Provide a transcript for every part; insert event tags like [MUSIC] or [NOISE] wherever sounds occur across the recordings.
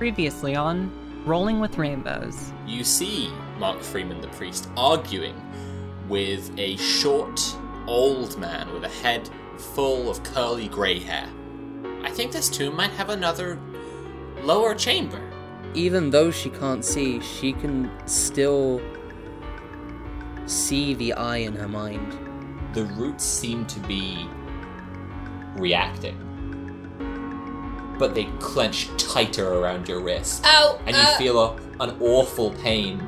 Previously on Rolling with Rainbows. You see Mark Freeman, the priest, arguing with a short, old man with a head full of curly grey hair. I think this tomb might have another lower chamber. Even though she can't see, she can still see the eye in her mind. The roots seem to be reacting, but they clench tighter around your wrist. Ow! and you uh, feel a, an awful pain,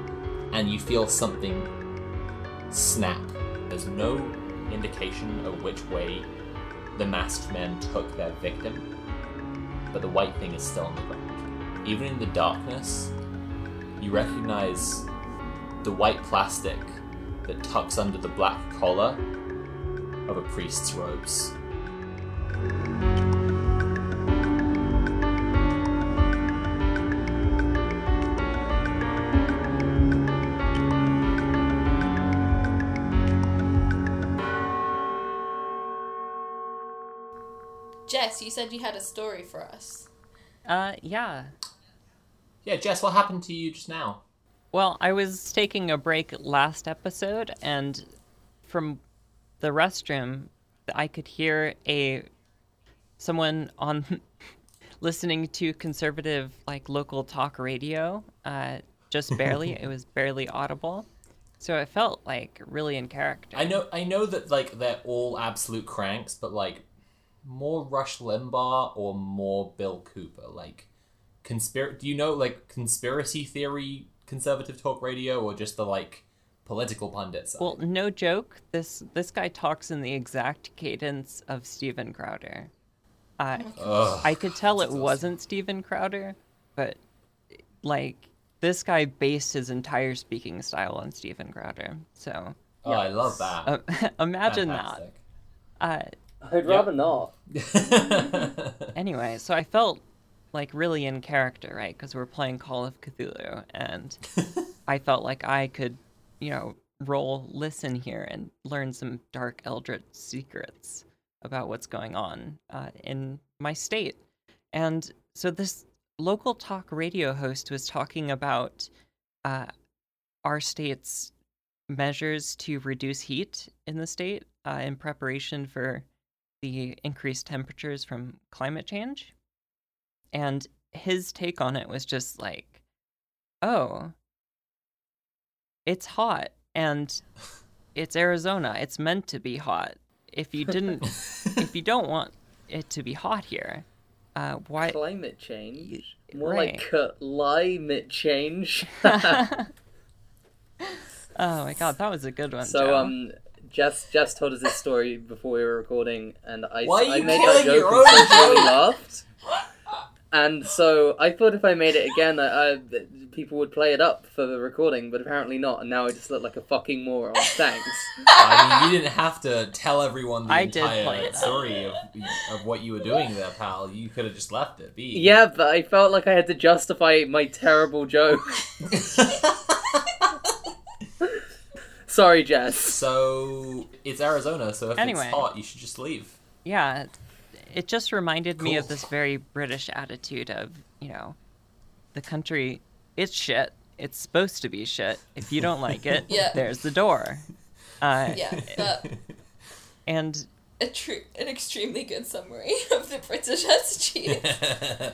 and you feel something snap. There's no indication of which way the masked men took their victim, but the white thing is still on the ground. Even in the darkness, you recognize the white plastic that tucks under the black collar of a priest's robes. Jess, you said you had a story for us. Uh, yeah. Yeah, Jess, what happened to you just now? Well, I was taking a break last episode, and from the restroom, I could hear a someone on [LAUGHS] listening to conservative, like local talk radio. Uh, just [LAUGHS] barely. it was barely audible, so it felt like really in character. I know, I know that like they're all absolute cranks, but like more Rush Limbaugh or more Bill Cooper, like conspir. Do you know like conspiracy theory conservative talk radio or just the like political pundits? Well, no joke. This this guy talks in the exact cadence of Steven Crowder. Uh, Ugh. I could tell it awesome. wasn't Steven Crowder, but like this guy based his entire speaking style on Steven Crowder. So Oh, I love that. [LAUGHS] uh, imagine Fantastic. that. I'd rather not. [LAUGHS] Anyway, so I felt like really in character, right? Because we're playing Call of Cthulhu, and [LAUGHS] I felt like I could, you know, roll listen here and learn some dark eldritch secrets about what's going on uh, in my state. And so this local talk radio host was talking about uh, our state's measures to reduce heat in the state uh, in preparation for the increased temperatures from climate change. And his take on it was just like, oh, it's hot and it's Arizona. It's meant to be hot. If you didn't, if you [LAUGHS] don't want it to be hot here, uh, why? Climate change. More like climate change. [LAUGHS] Oh my god, that was a good one. so Joe. um, Jess Jess told us this story before we were recording, and I Why are I you made killing that joke your and own so really joke? laughed. And so I thought if I made it again, I, I, people would play it up for the recording, but apparently not. And now I just look like a fucking moron. Thanks. [LAUGHS] I mean, you didn't have to tell everyone the I did entire play it. story of, of what you were doing there, pal. You could have just left it be. Yeah, but I felt like I had to justify my terrible joke. [LAUGHS] Sorry, Jess. so it's Arizona, so if Anyway. it's hot, you should just leave. yeah, it just reminded me of this very British attitude of, you know, the country, it's shit. It's supposed to be shit. If you don't like it, [LAUGHS] Yeah. there's the door. Uh, Yeah, that [LAUGHS] And a true, an extremely good summary of the British attitude. [LAUGHS]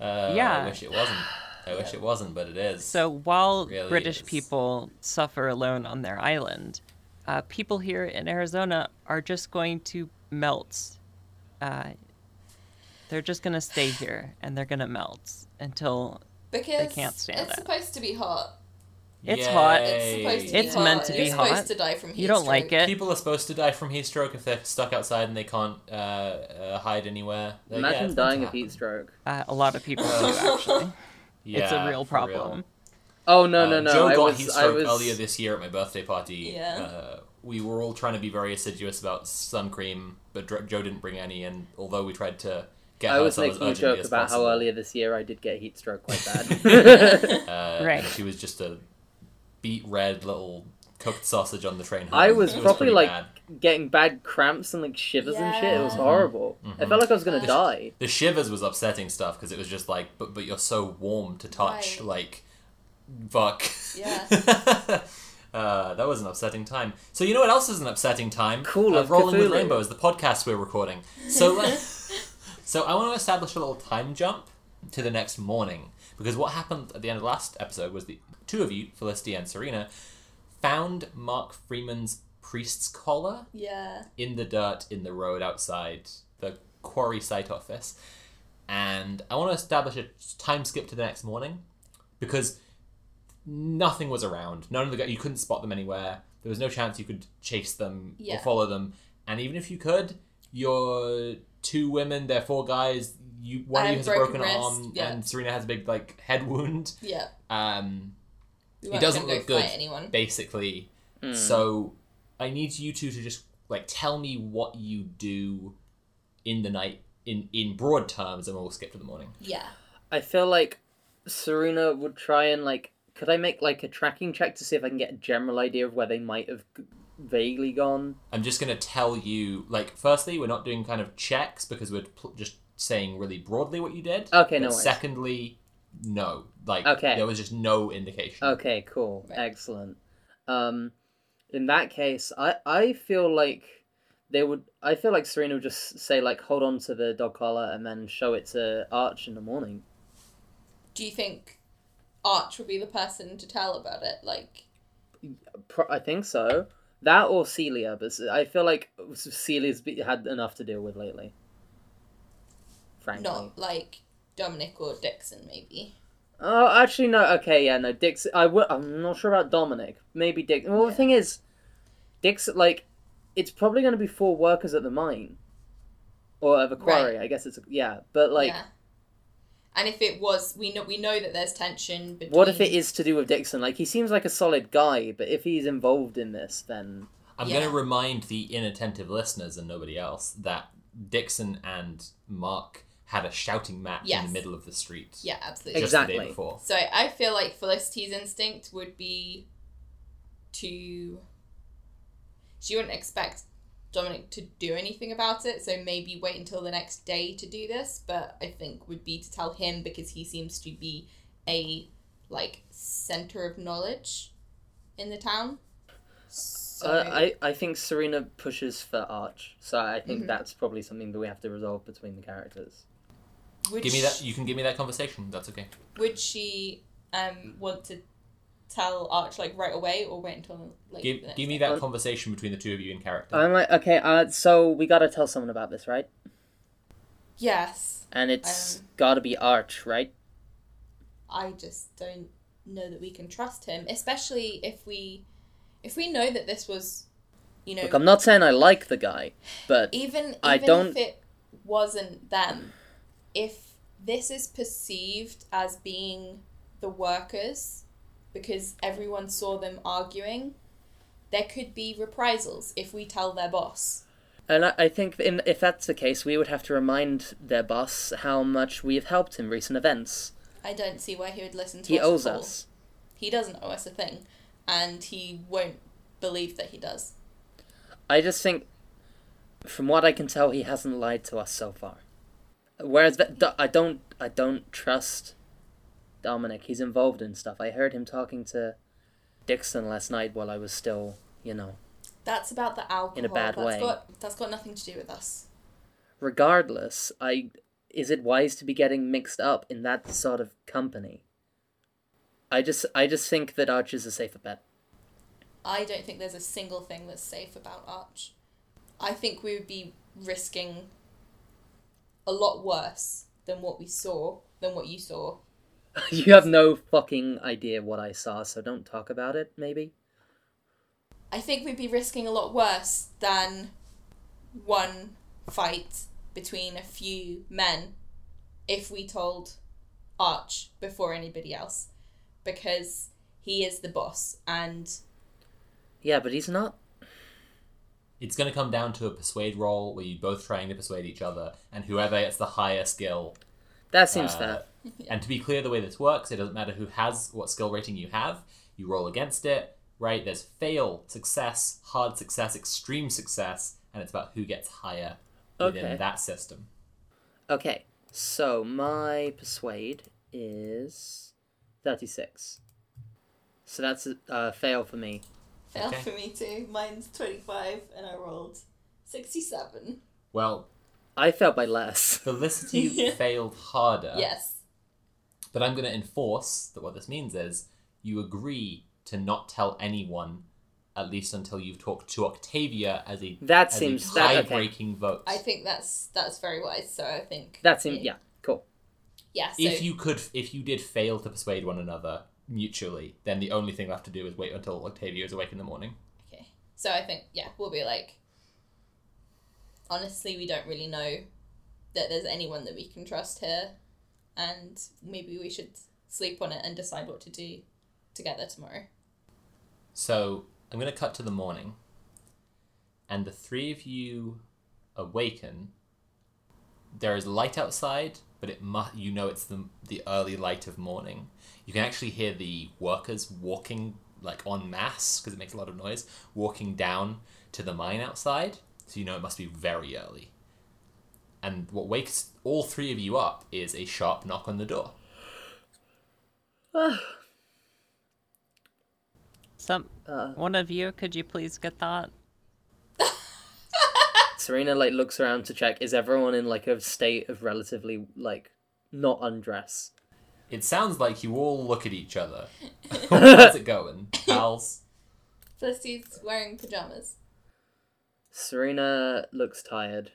uh, Yeah. I wish it wasn't. I wish it wasn't, but it is. so while Really British is. people suffer alone on their island, uh, people here in Arizona are just going to melt. Uh, they're just going to stay [SIGHS] here and they're going to melt until Because can't stand it's it. It's supposed to be hot. it's hot. It's supposed to be It's hot. meant to be You're hot. supposed to die from heat You don't like it. People are supposed to die from heat stroke if they're stuck outside and they can't uh, uh, hide anywhere. Yeah, Imagine it's meant dying of heat stroke. Uh, a lot of people [LAUGHS] do, actually. [LAUGHS] it's a real for problem. Oh no no no! Joe I got was heat I stroke was earlier this year at my birthday party. Yeah. Uh, we were all trying to be very assiduous about sun cream, but Dr- Joe didn't bring any. And although we tried to get I her was making a joke about possible, how earlier this year I did get heat stroke quite bad. [LAUGHS] uh, Right. she was just a beet red little cooked sausage on the train home. I was It probably pretty like bad. Getting bad cramps and like shivers and shit. It was horrible. I Mhm. felt like I was gonna The sh- die. The shivers was upsetting stuff because it was just like, but but you're so warm to touch, Right. like, fuck. Yeah. [LAUGHS] uh, that was an upsetting time. So you know what else is an upsetting time? Cool, Uh, of Rolling with Cthulhu. Rainbows, the podcast we're recording. So, uh, [LAUGHS] so I want to establish a little time jump to the next morning because what happened at the end of the last episode was the two of you, Felicity and Serena, found Mark Freeman's priest's collar Yeah. in the dirt in the road outside the quarry site office. And I want to establish a time skip to the next morning because nothing was around. None of the you couldn't spot them anywhere. There was no chance you could chase them Yeah. or follow them. And even if you could, your two women, they're four guys. You one I of you have has a broken broken wrist, arm, yeah. and Serena has a big like head wound. Yeah. Um, We It doesn't gonna go look good. Fight anyone. basically. Mm. So I need you two to just like tell me what you do in the night in in broad terms, and we'll skip to the morning. Yeah. I feel like Serena would try and like. Could I make like a tracking check to see if I can get a general idea of where they might have g- vaguely gone? I'm just gonna tell you like firstly, we're not doing kind of checks because we're pl- just saying really broadly what you did. Okay, no worries. secondly, no, like Okay. there was just no indication. Okay, cool, Right. excellent. Um, in that case, I I feel like they would. I feel like Serena would just say like, hold on to the dog collar and then show it to Arch in the morning. Do you think Arch will be the person to tell about it? Like, I think so. That or Celia, but I feel like Celia's had enough to deal with lately. Frankly. not like Dominic or Dixon, maybe. Oh, actually, no. Okay, yeah, no. Dix. I w- I'm not sure about Dominic. Maybe Dix. Well, the thing is, Dix. Like, it's probably going to be four workers at the mine, or at the quarry. I guess it's yeah. But like, yeah. And if it was, we know we know that there's tension between. what if it is to do with Dixon? Like, he seems like a solid guy, but if he's involved in this, then I'm Yeah. gonna remind the inattentive listeners and nobody else that Dixon and Mark had a shouting match in the middle of the street. Yeah, absolutely. just the Exactly. day before. So I feel like Felicity's instinct would be to. She wouldn't expect Dominic to do anything about it, so maybe wait until the next day to do this. But I think would be to tell him because he seems to be a like center of knowledge in the town. So uh, I I think Serena pushes for Arch. So I think Mhm. that's probably something that we have to resolve between the characters. Would Give me that. You can give me that conversation. That's okay. Would she um want to tell Arch like right away or wait until like Give give me day? that conversation between the two of you in character. I'm like, okay, uh, so we gotta tell someone about this, right? Yes. And it's Um, gotta be Arch, right? I just don't know that we can trust him, especially if we if we know that this was you know Look, I'm not saying I like the guy, but even even I don't- if it wasn't them, if this is perceived as being the workers because everyone saw them arguing, there could be reprisals if we tell their boss. and I, I think in, if that's the case, we would have to remind their boss how much we have helped in recent events. I don't see why he would listen to He us He owes us. He doesn't owe us a thing, and he won't believe that he does. I just think, from what I can tell, he hasn't lied to us so far. Whereas that, I don't, I don't trust Dominic. He's involved in stuff. I heard him talking to Dixon last night while I was still, you know. That's about the alcohol. In a bad that's way. Got, that's got nothing to do with us. Regardless, I is it wise to be getting mixed up in that sort of company? I just, I just think that Arch is a safer bet. I don't think there's a single thing that's safe about Arch. I think we would be risking a lot worse than what we saw, than what you saw. [LAUGHS] you have no fucking idea what I saw, so don't talk about it. Maybe. I think we'd be risking a lot worse than one fight between a few men if we told Arch before anybody else. Because he is the boss and Yeah, but he's not. It's going to come down to a persuade roll where you're both trying to persuade each other, and whoever gets the higher skill. That seems uh, fair. And to be clear, the way this works, it doesn't matter who has what skill rating you have. You roll against it. right? There's fail, success, hard success, extreme success, and it's about who gets higher within Okay. that system. Okay, so my persuade is 36. So that's a uh, fail for me. Fail Okay. for me too. Mine's 25 and I rolled 67. Well, I failed by less. [LAUGHS] Felicity Yeah. [LAUGHS] failed harder. Yes. But I'm going to enforce that what this means is you agree to not tell anyone, at least until you've talked to Octavia as a That as seems- a that- okay. tie-breaking vote. I think that's that's very wise. So I think That seems, yeah, cool. yeah. So if you could, if you did fail to persuade one another mutually, then the only thing left to do is wait until Octavia is awake in the morning. okay. So I think yeah, we'll be like. Honestly, we don't really know that there's anyone that we can trust here, and maybe we should sleep on it and decide what to do together tomorrow. So I'm going to cut to the morning, and the three of you awaken. There is light outside, but it mu- you know it's the the early light of morning. You can actually hear the workers walking like en masse because it makes a lot of noise, walking down to the mine outside. So you know it must be very early. And what wakes all three of you up is a sharp knock on the door. [SIGHS] Some Uh, one of you, could you please get that? Serena like looks around to check is everyone in like a state of relatively like not undress. It sounds like you all look at each other. [LAUGHS] How's it going, pals? [LAUGHS] Felicity's wearing pajamas. Serena looks tired.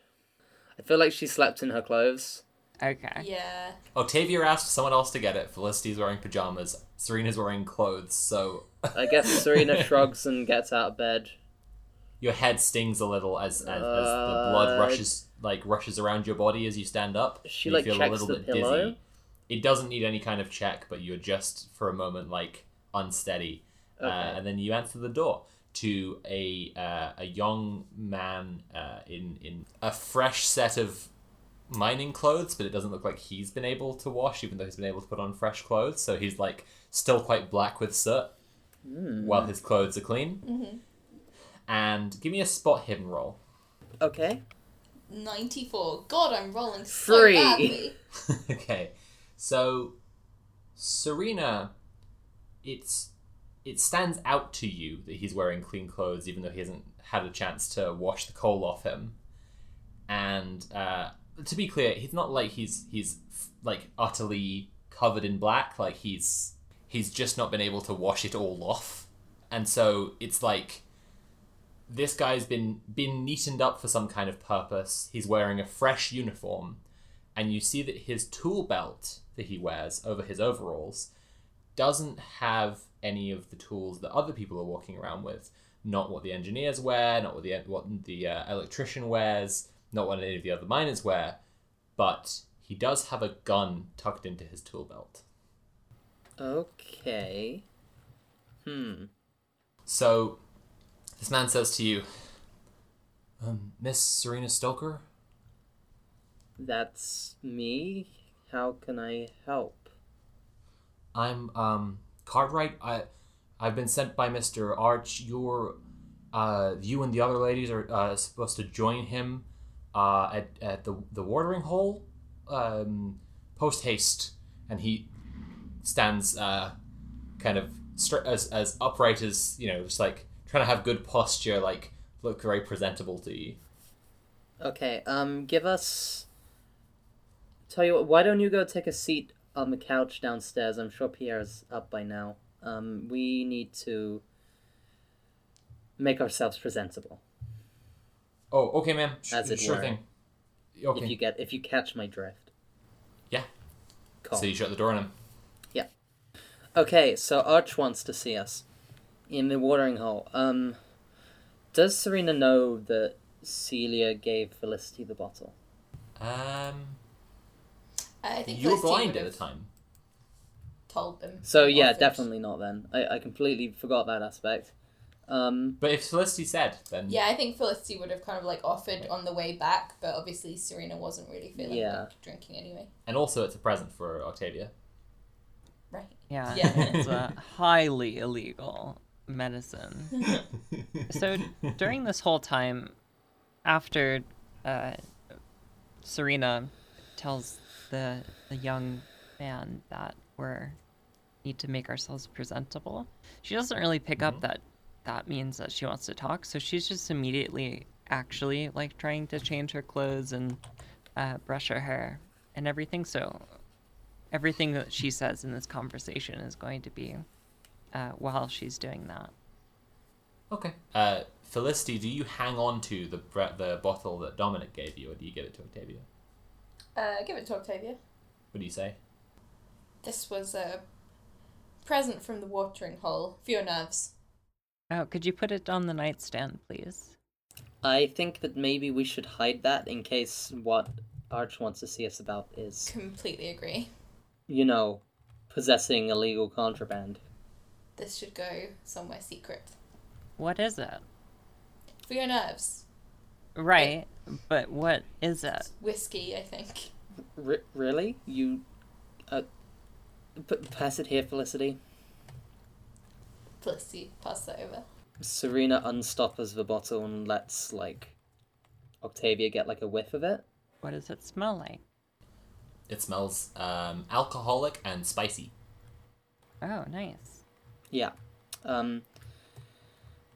I feel like she slept in her clothes. Okay. Yeah. Octavia asked someone else to get it. Felicity's wearing pajamas. Serena's wearing clothes, so I guess Serena [LAUGHS] shrugs and gets out of bed. Your head stings a little as as, as the Uh, blood rushes like rushes around your body as you stand up. She, You like, feel a little the bit pillow? dizzy. It doesn't need any kind of check, but you're just for a moment like unsteady, uh, and then you answer the door to a uh, a young man uh, in in a fresh set of mining clothes, but it doesn't look like he's been able to wash, even though he's been able to put on fresh clothes. So he's like still quite black with soot, while his clothes are clean. Mm-hmm. And give me a spot hidden roll. Okay. 94. God, I'm rolling so Three. badly. [LAUGHS] [LAUGHS] okay, so Serena, it's it stands out to you that he's wearing clean clothes, even though he hasn't had a chance to wash the coal off him. And uh, to be clear, he's not like he's he's like utterly covered in black. Like he's he's just not been able to wash it all off, and so it's like this guy's been been neatened up for some kind of purpose. He's wearing a fresh uniform, and you see that his tool belt that he wears over his overalls doesn't have any of the tools that other people are walking around with. Not what the engineers wear, not what the what the uh, electrician wears, not what any of the other miners wear, but he does have a gun tucked into his tool belt. Okay. Hmm. So this man says to you, um, Miss Serena Stoker, That's me. How can I help? I'm um Cartwright. I I've been sent by Mister Arch. You're uh you and the other ladies are uh, supposed to join him uh at, at the the watering hole um post haste and he stands uh kind of str- as as upright as you know just like trying to have good posture like look very presentable to you Okay, um, give us. Tell you what, why don't you go take a seat on the couch downstairs? I'm sure Pierre's up by now. Um, we need to make ourselves presentable. oh okay ma'am Sh- As it sure were. thing okay If you get, if you catch my drift. yeah Cool. so you shut the door on him Yeah. Okay, so Arch wants to see us in the watering hole. Um, does Serena know that Celia gave Felicity the bottle? um I think you were blind at the time Told them. So yeah, Offered. definitely not. Then I, I completely forgot that aspect. Um, but if Felicity said then Yeah, I think Felicity would have kind of like offered on the way back, but obviously Serena wasn't really feeling Yeah. like drinking anyway. And also, it's a present for Octavia. Right. Yeah. Yeah. [LAUGHS] It's uh, highly illegal. Medicine. [LAUGHS] so during this whole time, after uh, Serena tells the the young man that we're need to make ourselves presentable, she doesn't really pick up that that means that she wants to talk. So she's just immediately actually like trying to change her clothes and uh, brush her hair and everything. So everything that she says in this conversation is going to be uh, while she's doing that. Okay. Uh, Felicity, do you hang on to the the bottle that Dominic gave you, or do you give it to Octavia? Uh, give it to Octavia. What do you say? This was a present from the watering hole for your nerves. Oh, could you put it on the nightstand, please? I think that maybe we should hide that in case what Arch wants to see us about is, Completely agree. you know, possessing illegal contraband. This should go somewhere secret. What is it? For your nerves. Right, but what is it? Whiskey, I think. R- really? You, uh, p- pass it here, Felicity. Felicity, pass that over. Serena unstoppers the bottle and lets like Octavia get like a whiff of it. What does it smell like? It smells um, alcoholic and spicy. Oh, nice. Yeah. Um.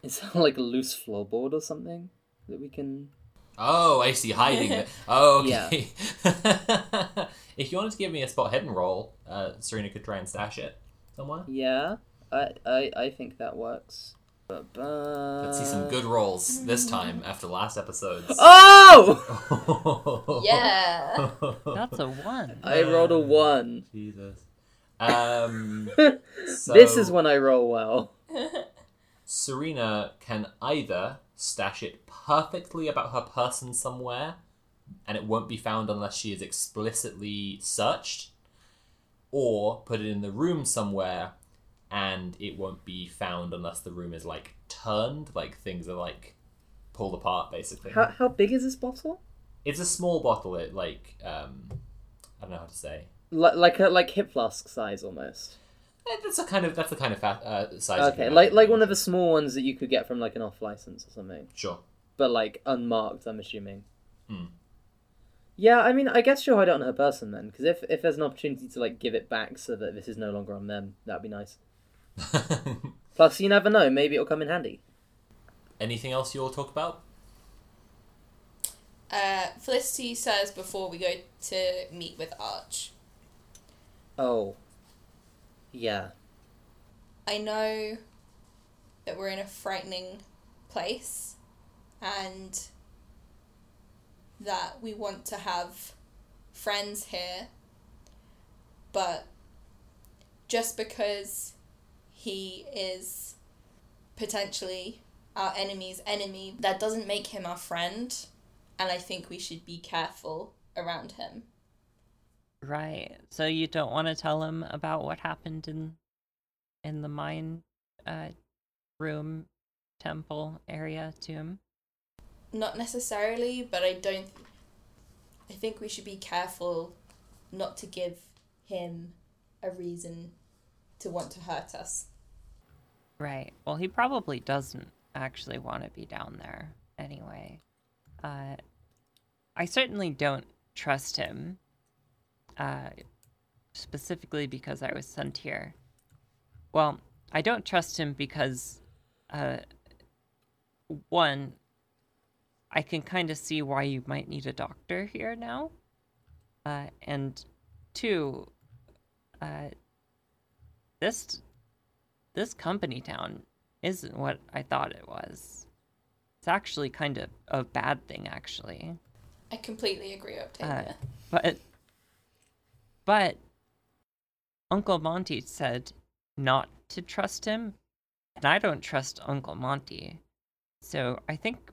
Is that like a loose floorboard or something that we can? Oh, I see. Hiding [LAUGHS] it. Oh, Yeah. okay. [LAUGHS] if you wanted to give me a spot hidden roll, uh, Serena could try and stash it somewhere. Yeah. I I I think that works. Let's see some good rolls this time after last episode's. [LAUGHS] Oh! Yeah. That's a one. I rolled a one. Jesus. Um, [LAUGHS] so This is when I roll well. [LAUGHS] Serena can either stash it perfectly about her person somewhere, and it won't be found unless she is explicitly searched, or put it in the room somewhere, and it won't be found unless the room is like turned, like things are like pulled apart, basically. How how big is this bottle? It's a small bottle. It like um, I don't know how to say. Like like a like hip flask size almost. Eh, That's a kind of that's the kind of fat, uh, size. Okay, like like one of the small ones that you could get from like an off license or something, Sure. but like unmarked. I'm assuming. Hmm. Yeah, I mean, I guess she'll hide it on her person then, because if if there's an opportunity to like give it back so that this is no longer on them, that'd be nice. [LAUGHS] Plus, you never know, maybe it'll come in handy. Anything else you all talk about? Uh, Felicity says before we go to meet with Arch, Oh. Yeah. I know that we're in a frightening place and that we want to have friends here, but just because he is potentially our enemy's enemy, that doesn't make him our friend, and I think we should be careful around him. Right. So you don't want to tell him about what happened in in the mine uh room temple area to him? Not necessarily, but I don't. I think we should be careful not to give him a reason to want to hurt us. Right. Well, he probably doesn't actually want to be down there anyway. Uh, I certainly don't trust him, uh, specifically because I was sent here. Well, I don't trust him because, uh, one, I can kind of see why you might need a doctor here now. Uh, and two, uh, this this company town isn't what I thought it was. It's actually kind of a bad thing, actually. I completely agree, Octavia. But, but Uncle Monty said not to trust him, and I don't trust Uncle Monty. So I think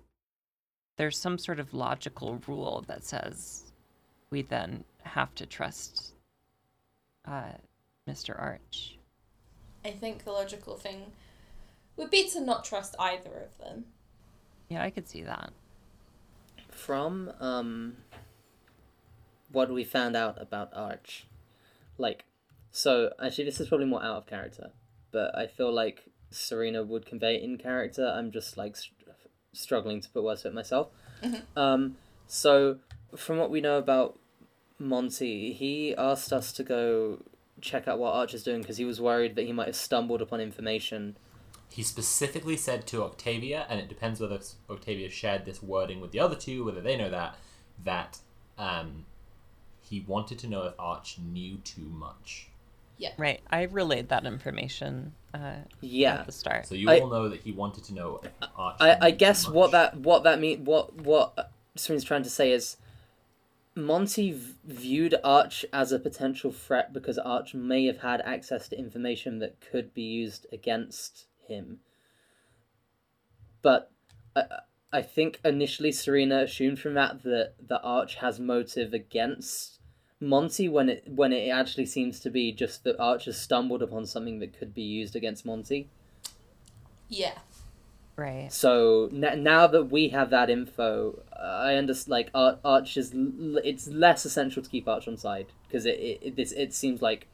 there's some sort of logical rule that says we then have to trust uh, Mr. Arch. I think the logical thing would be to not trust either of them. Yeah, I could see that. From um, what we found out about Arch, like, so actually this is probably more out of character, but I feel like Serena would convey in character. I'm just like str- struggling to put words to it myself. Um, so from what we know about Monty, he asked us to go check out what Archer's doing because he was worried that he might have stumbled upon information. He specifically said to Octavia, and it depends whether Octavia shared this wording with the other two, whether they know that, that um, he wanted to know if Arch knew too much. Yeah. Right. I relayed that information uh, Yeah. at the start. So you I- all know that he wanted to know if Arch. I, I guess too what that what that mean what what Serena's trying to say is Monty v- viewed Arch as a potential threat because Arch may have had access to information that could be used against him. But I, I think initially Serena assumed from that that the Arch has motive against Monty when it when it actually seems to be just that Arch has stumbled upon something that could be used against Monty. Yeah. Right. So n- now that we have that info, uh, I understand. Like Ar- Arch is, l- it's less essential to keep Arch on side because it it it, this, it seems like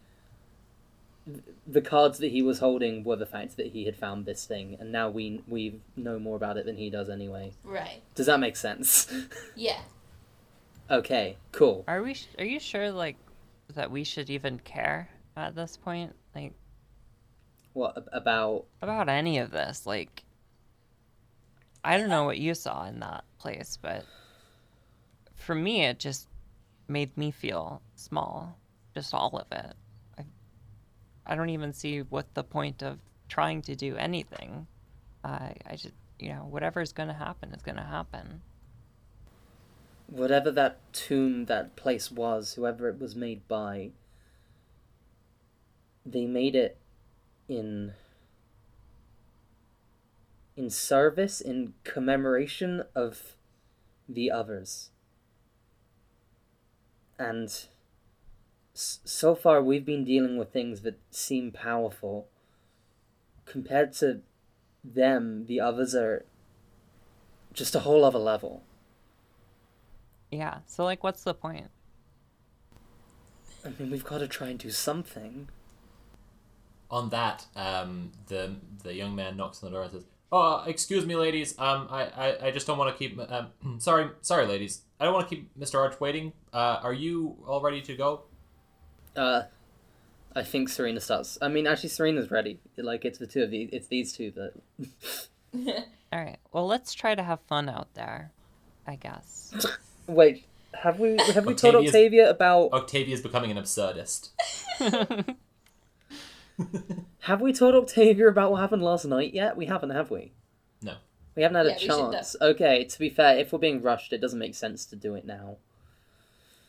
the cards that he was holding were the fact that he had found this thing, and now we we know more about it than he does anyway. Right. Does that make sense? [LAUGHS] Yeah. Okay, cool. Are we? sh- Are you sure, like, that we should even care at this point? Like, What about? about any of this? Like, I don't know what you saw in that place, but for me, it just made me feel small. Just all of it. I, I don't even see what the point of trying to do anything. I, I just, you know, whatever's going to happen is going to happen. Whatever that tomb, that place was, whoever it was made by, they made it in in service, in commemoration of the others. And so far, we've been dealing with things that seem powerful. Compared to them, the others are just a whole other level. Yeah. So, like, what's the point? I mean, we've got to try and do something. On that, um, the the young man knocks on the door and says, "Oh, excuse me, ladies. Um, I, I, I just don't want to keep. Um, [CLEARS THROAT] sorry, sorry, ladies. I don't want to keep Mr. Arch waiting. Uh, are you all ready to go?" Uh, I think Serena starts. I mean, actually, Serena's ready. Like, it's the two of these. It's these two that. [LAUGHS] All right. Well, let's try to have fun out there, I guess. [LAUGHS] Wait, have we have we told Octavia about? Octavia's becoming an absurdist. [LAUGHS] Have we told Octavia about what happened last night yet? We haven't, have we? No. We haven't had Yeah, a we should have. chance. Okay, to be fair, if we're being rushed, it doesn't make sense to do it now.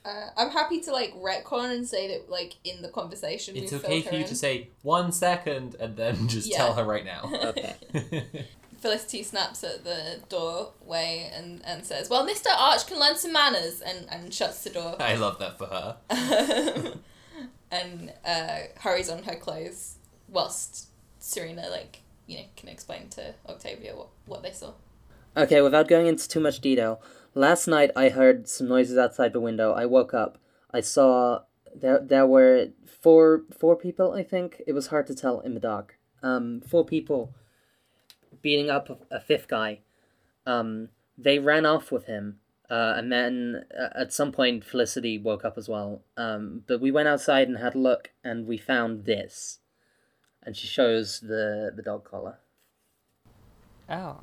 Uh, I'm happy to like retcon and say that like in the conversation It's we okay for you in. to say one second and then [LAUGHS] just Yeah. tell her right now. Okay. [LAUGHS] Felicity snaps at the doorway and, and says, "Well, Mr. Arch can learn some manners," and, and shuts the door. I love that for her. [LAUGHS] and uh, hurries on her clothes whilst Serena like you know can explain to Octavia what, what they saw. Okay, without going into too much detail, last night I heard some noises outside the window. I woke up. I saw there there were four four people. I think it was hard to tell in the dark. Um, four people beating up a, fifth guy. Um, they ran off with him. Uh, and then uh, at some point Felicity woke up as well. Um, but we went outside and had a look, and we found this. And she shows the the dog collar. Oh.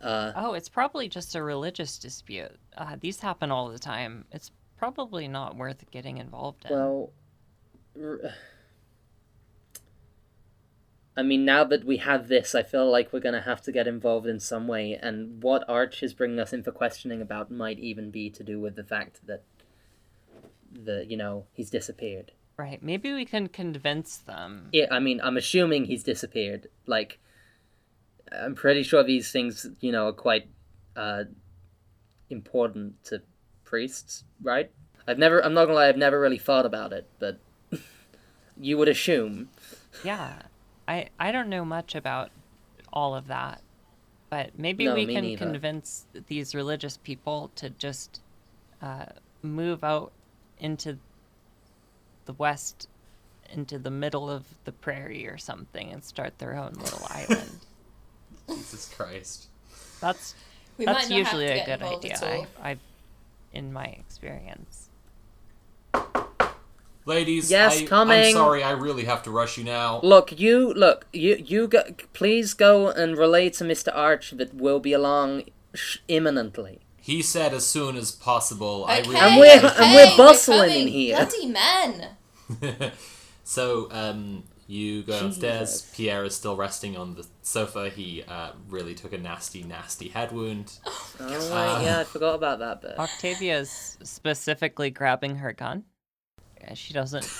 Uh, Oh, it's probably just a religious dispute. Uh, these happen all the time. It's probably not worth getting involved in. Well, r- I mean, now that we have this, I feel like we're gonna have to get involved in some way, and what Arch is bringing us in for questioning about might even be to do with the fact that the you know he's disappeared. right. Maybe we can convince them. Yeah, I mean, I'm assuming he's disappeared. Like, I'm pretty sure these things, you know, are quite uh, important to priests, right? I've never, I'm not gonna lie, I've never really thought about it, but [LAUGHS] you would assume. Yeah. I, I don't know much about all of that. But maybe No, we can neither. convince these religious people to just uh, move out into the west into the middle of the prairie or something and start their own little [LAUGHS] island. Jesus Christ. That's We that's might usually have to a get good idea. I, I've, in my experience. Ladies, Yes, I, coming. I'm sorry, I really have to rush you now. Look, you look, you you go, please go and relay to Mister Arch that we'll be along sh- imminently. He said as soon as possible. I Okay, really And we're- okay, and we're bustling coming. in here. Bloody men. [LAUGHS] so, um, you go downstairs. Jesus. Pierre is still resting on the sofa. He uh, really took a nasty, nasty head wound. Oh right, yeah, I forgot about that bit. Octavia is specifically grabbing her gun. She doesn't. [LAUGHS]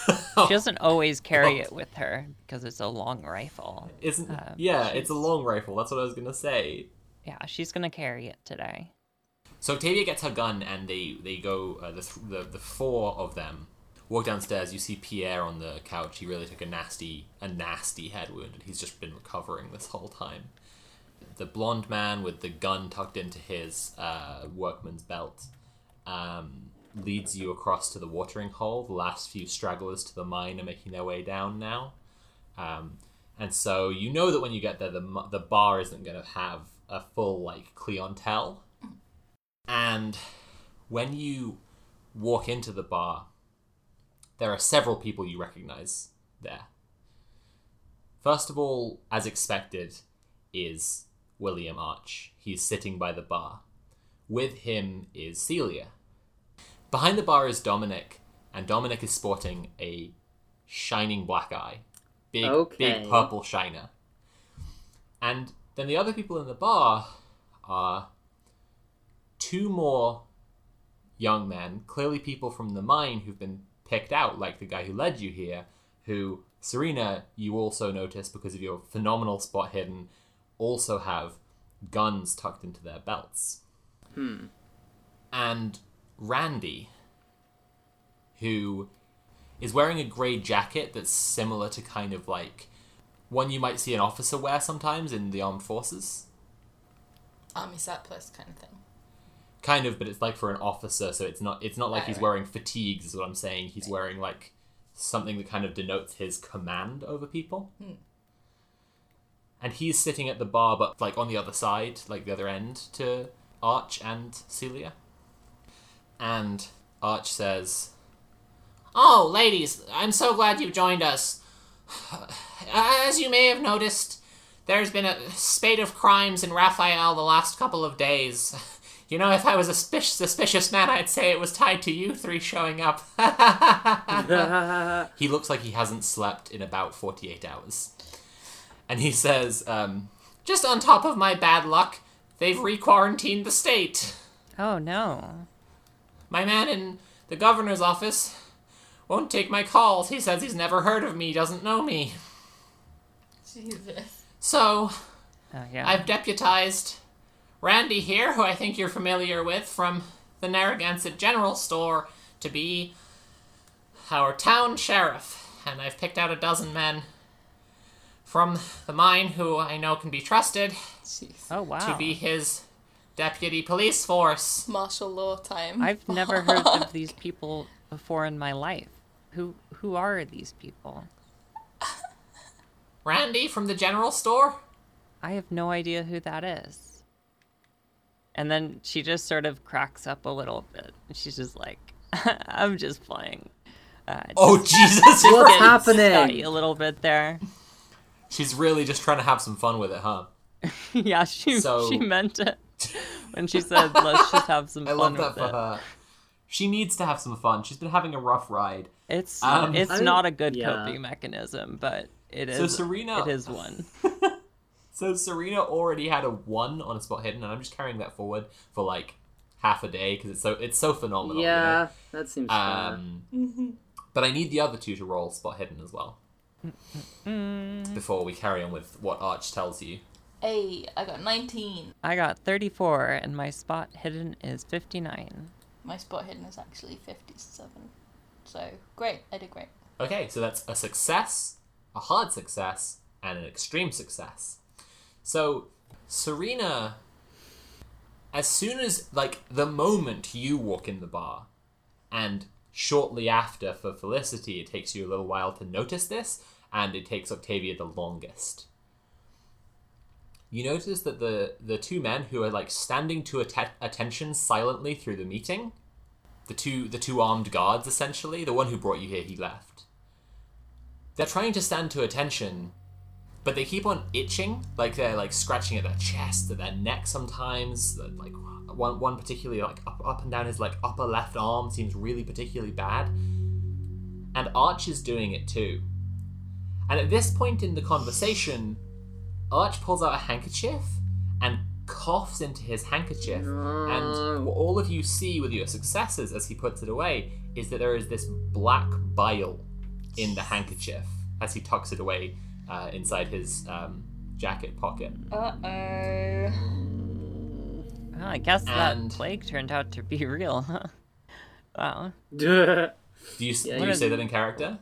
She doesn't always carry it with her because it's a long rifle. Isn't? Uh, yeah, it's a long rifle. That's what I was gonna say. Yeah, she's gonna carry it today. So Octavia gets her gun, and they they go. Uh, the, th- the the four of them walk downstairs. You see Pierre on the couch. He really took a nasty a nasty head wound, and he's just been recovering this whole time. The blonde man with the gun tucked into his uh, workman's belt um, leads you across to the watering hole. The last few stragglers to the mine are making their way down now. Um, and so you know that when you get there, the, the bar isn't going to have a full like clientele. And when you walk into the bar, there are several people you recognize there. First of all, as expected, is William Arch. He's sitting by the bar. With him is Celia. Behind the bar is Dominic, and Dominic is sporting a shining black eye. Big, Okay. big purple shiner. And then the other people in the bar are two more young men, clearly people from the mine who've been picked out, like the guy who led you here, who, Serena, you also notice because of your phenomenal spot hidden, also have guns tucked into their belts. Hmm. And Randy, who is wearing a grey jacket that's similar to kind of like one you might see an officer wear sometimes in the armed forces. Army surplus kind of thing. kind of but it's like for an officer so it's not it's not like Right, he's right. wearing fatigues is what i'm saying he's wearing like something that kind of denotes his command over people Hmm. and he's sitting at the bar but like on the other side like the other end to arch and celia and arch says oh ladies i'm so glad you've joined us [SIGHS] as you may have noticed there's been a spate of crimes in Raphael the last couple of days. [LAUGHS] You know, if I was a suspicious man, I'd say it was tied to you three showing up. [LAUGHS] he looks like he hasn't slept in about 48 hours. And he says, um, just on top of my bad luck, they've re quarantined the state. Oh no. My man in the governor's office won't take my calls. He says he's never heard of me, doesn't know me. Jesus. So, Oh yeah. I've deputized Randy here, who I think you're familiar with from the Narragansett General Store, to be our town sheriff. And I've picked out a dozen men from the mine who I know can be trusted Jeez. oh wow. to be his deputy police force. Martial law time. I've never [LAUGHS] heard of these people before in my life. Who who are these people? [LAUGHS] Randy from the General Store? I have no idea who that is. And then she just sort of cracks up a little bit. She's just like, [LAUGHS] I'm just playing. Uh, Oh, Jesus What's happening? A little bit there. She's really just trying to have some fun with it, huh? yeah, she So- she meant it [LAUGHS] when she said, "Let's just have some [LAUGHS] I fun love that with for it." her. She needs to have some fun. She's been having a rough ride. It's Um, it's I- not a good yeah. coping mechanism, but it is. So is. Serena- it is one. [LAUGHS] So Serena already had a one on a spot hidden, and I'm just carrying that forward for like half a day because it's so it's so phenomenal. you know? yeah, that seems fair. Um, but I need the other two to roll spot hidden as well before we carry on with what Arch tells you. Hey, I got 19. I got 34, and my spot hidden is 59. My spot hidden is actually 57. So, great. I did great. Okay, so that's a success, a hard success, and an extreme success. So Serena, as soon as like the moment you walk in the bar, and shortly after for Felicity, it takes you a little while to notice this, and it takes Octavia the longest. You notice that the the two men who are like standing to att- attention silently through the meeting, the two the two armed guards essentially, the one who brought you here, he left. They're trying to stand to attention, but they keep on itching, like they're like scratching at their chest, at their neck sometimes. Like one one particularly like up, up and down his like upper left arm seems really particularly bad, and Arch is doing it too. And at this point in the conversation, Arch pulls out a handkerchief and coughs into his handkerchief. And what all of you see with your successes as he puts it away is that there is this black bile in the handkerchief as he tucks it away uh, inside his um, jacket pocket. Uh oh. Well, I guess that And- plague turned out to be real, huh? Wow. [LAUGHS] Do you, Yeah, do you you- say that in character?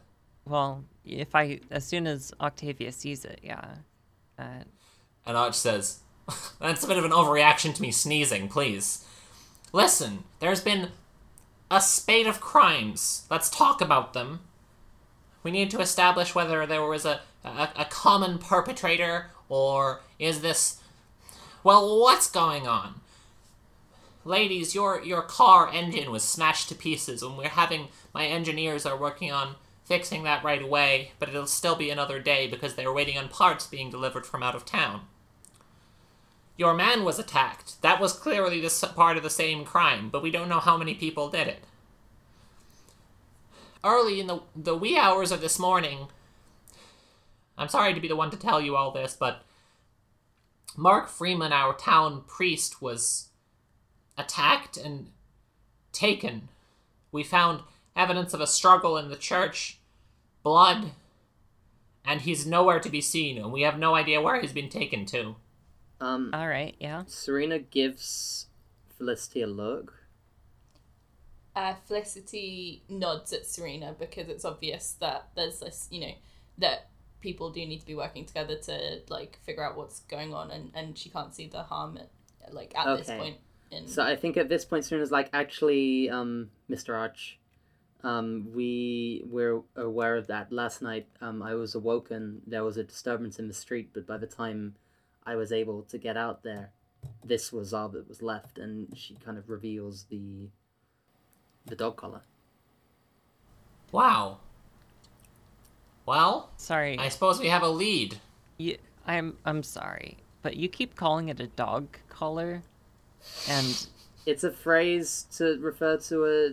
Well, if I, as soon as Octavia sees it, yeah. Uh, And Arch says, [LAUGHS] That's a bit of an overreaction to me sneezing, please. Listen, there's been a spate of crimes. Let's talk about them. We need to establish whether there was a, a, a common perpetrator or is this. Well, what's going on? Ladies, your your car engine was smashed to pieces, and we're having my engineers are working on fixing that right away, but it'll still be another day because they're waiting on parts being delivered from out of town. Your man was attacked. That was clearly this part of the same crime, but we don't know how many people did it. Early in the the wee hours of this morning, I'm sorry to be the one to tell you all this, but Mark Freeman, our town priest, was attacked and taken. We found evidence of a struggle in the church, blood, and he's nowhere to be seen, and we have no idea where he's been taken to. Um, all right, yeah. Serena gives Felicity a look. Uh, Felicity nods at Serena because it's obvious that there's this, you know, that people do need to be working together to like figure out what's going on, and and she can't see the harm at like at this point. In So I think at this point, Serena's like, actually, um, Mr. Arch, um, we were aware of that last night. Um, I was awoken. There was a disturbance in the street, but by the time I was able to get out there, this was all that was left. And she kind of reveals the the dog collar. Wow. Well, Sorry, I suppose we have a lead. you, I'm I'm sorry, but you keep calling it a dog collar, and It's a phrase to refer to a,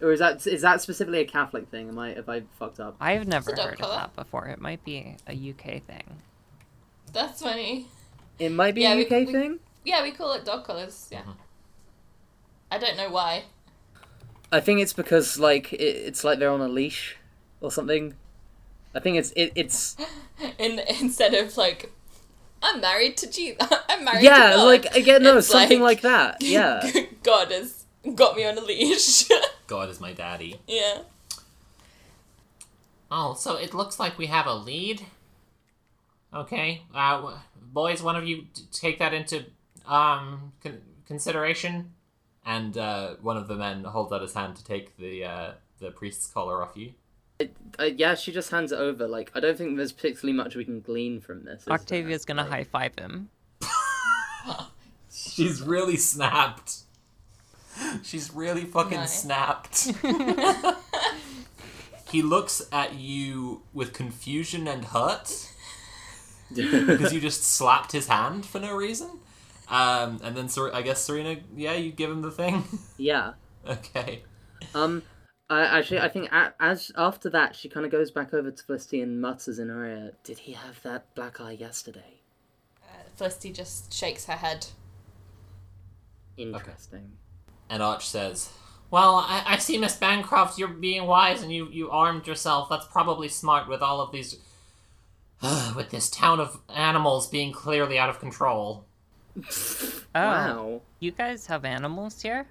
or is that is that specifically a Catholic thing? Am I have I fucked up? I've never dog heard of that before. It might be a UK thing. That's funny. It might be Yeah, a we- UK we- thing. Yeah, we call it dog collars. Yeah. Mm-hmm. I don't know why. I think it's because like it, it's like they're on a leash or something. I think it's it, it's [LAUGHS] In instead of like, I'm married to Jesus. [LAUGHS] I'm married. yeah, to God. like again, no, It's something like, that. Yeah, [LAUGHS] God has got me on a leash. [LAUGHS] God is my daddy. yeah. Oh, so it looks like we have a lead. Okay, uh, boys, one of you take that into um con- consideration. And uh, one of the men holds out his hand to take the uh, the priest's collar off you. uh, yeah. She just hands it over. Like I don't think there's particularly much we can glean from this. is there? Octavia's gonna Like, high five him. [LAUGHS] She's really snapped. [LAUGHS] She's really fucking Nice. snapped. [LAUGHS] he looks at you with confusion and hurt [LAUGHS] because you just slapped his hand for no reason. Um, and then Ser- I guess Serena, yeah, you give him the thing. yeah. okay. Um. I actually, I think a as after that, she kind of goes back over to Felicity and mutters in her ear, "Did he have that black eye yesterday?" Uh, Felicity just shakes her head. Interesting. And Arch says, "Well, I, I see, Miss Bancroft, you're being wise and you you armed yourself. That's probably smart with all of these." [SIGHS] with this town of animals being clearly out of control. Oh, Wow. you guys have animals here?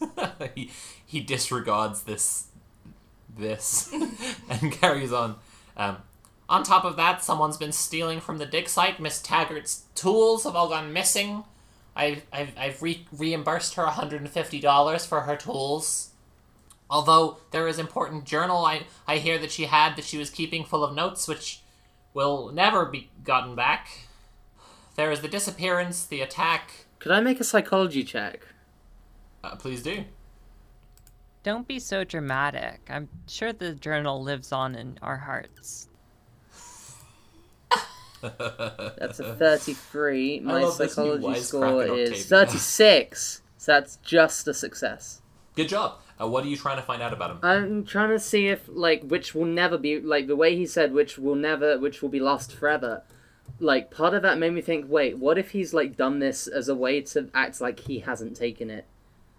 [LAUGHS] he he disregards this this [LAUGHS] and carries on. Um, on top of that, someone's been stealing from the dig site. Miss Taggart's tools have all gone missing. I've I've, I've re- reimbursed her $150 for her tools. Although there is important journal I, I hear that she had that she was keeping full of notes which will never be gotten back. There is the disappearance, the attack. Could I make a psychology check? Uh, please do. Don't be so dramatic. I'm sure the journal lives on in our hearts. That's a 33. My love this new psychology score is 36. So that's just a success. Good job. Uh, what are you trying to find out about him? I'm trying to see if like which will never be like the way he said which will never which will be lost forever. Like part of that made me think, wait, what if he's like done this as a way to act like he hasn't taken it?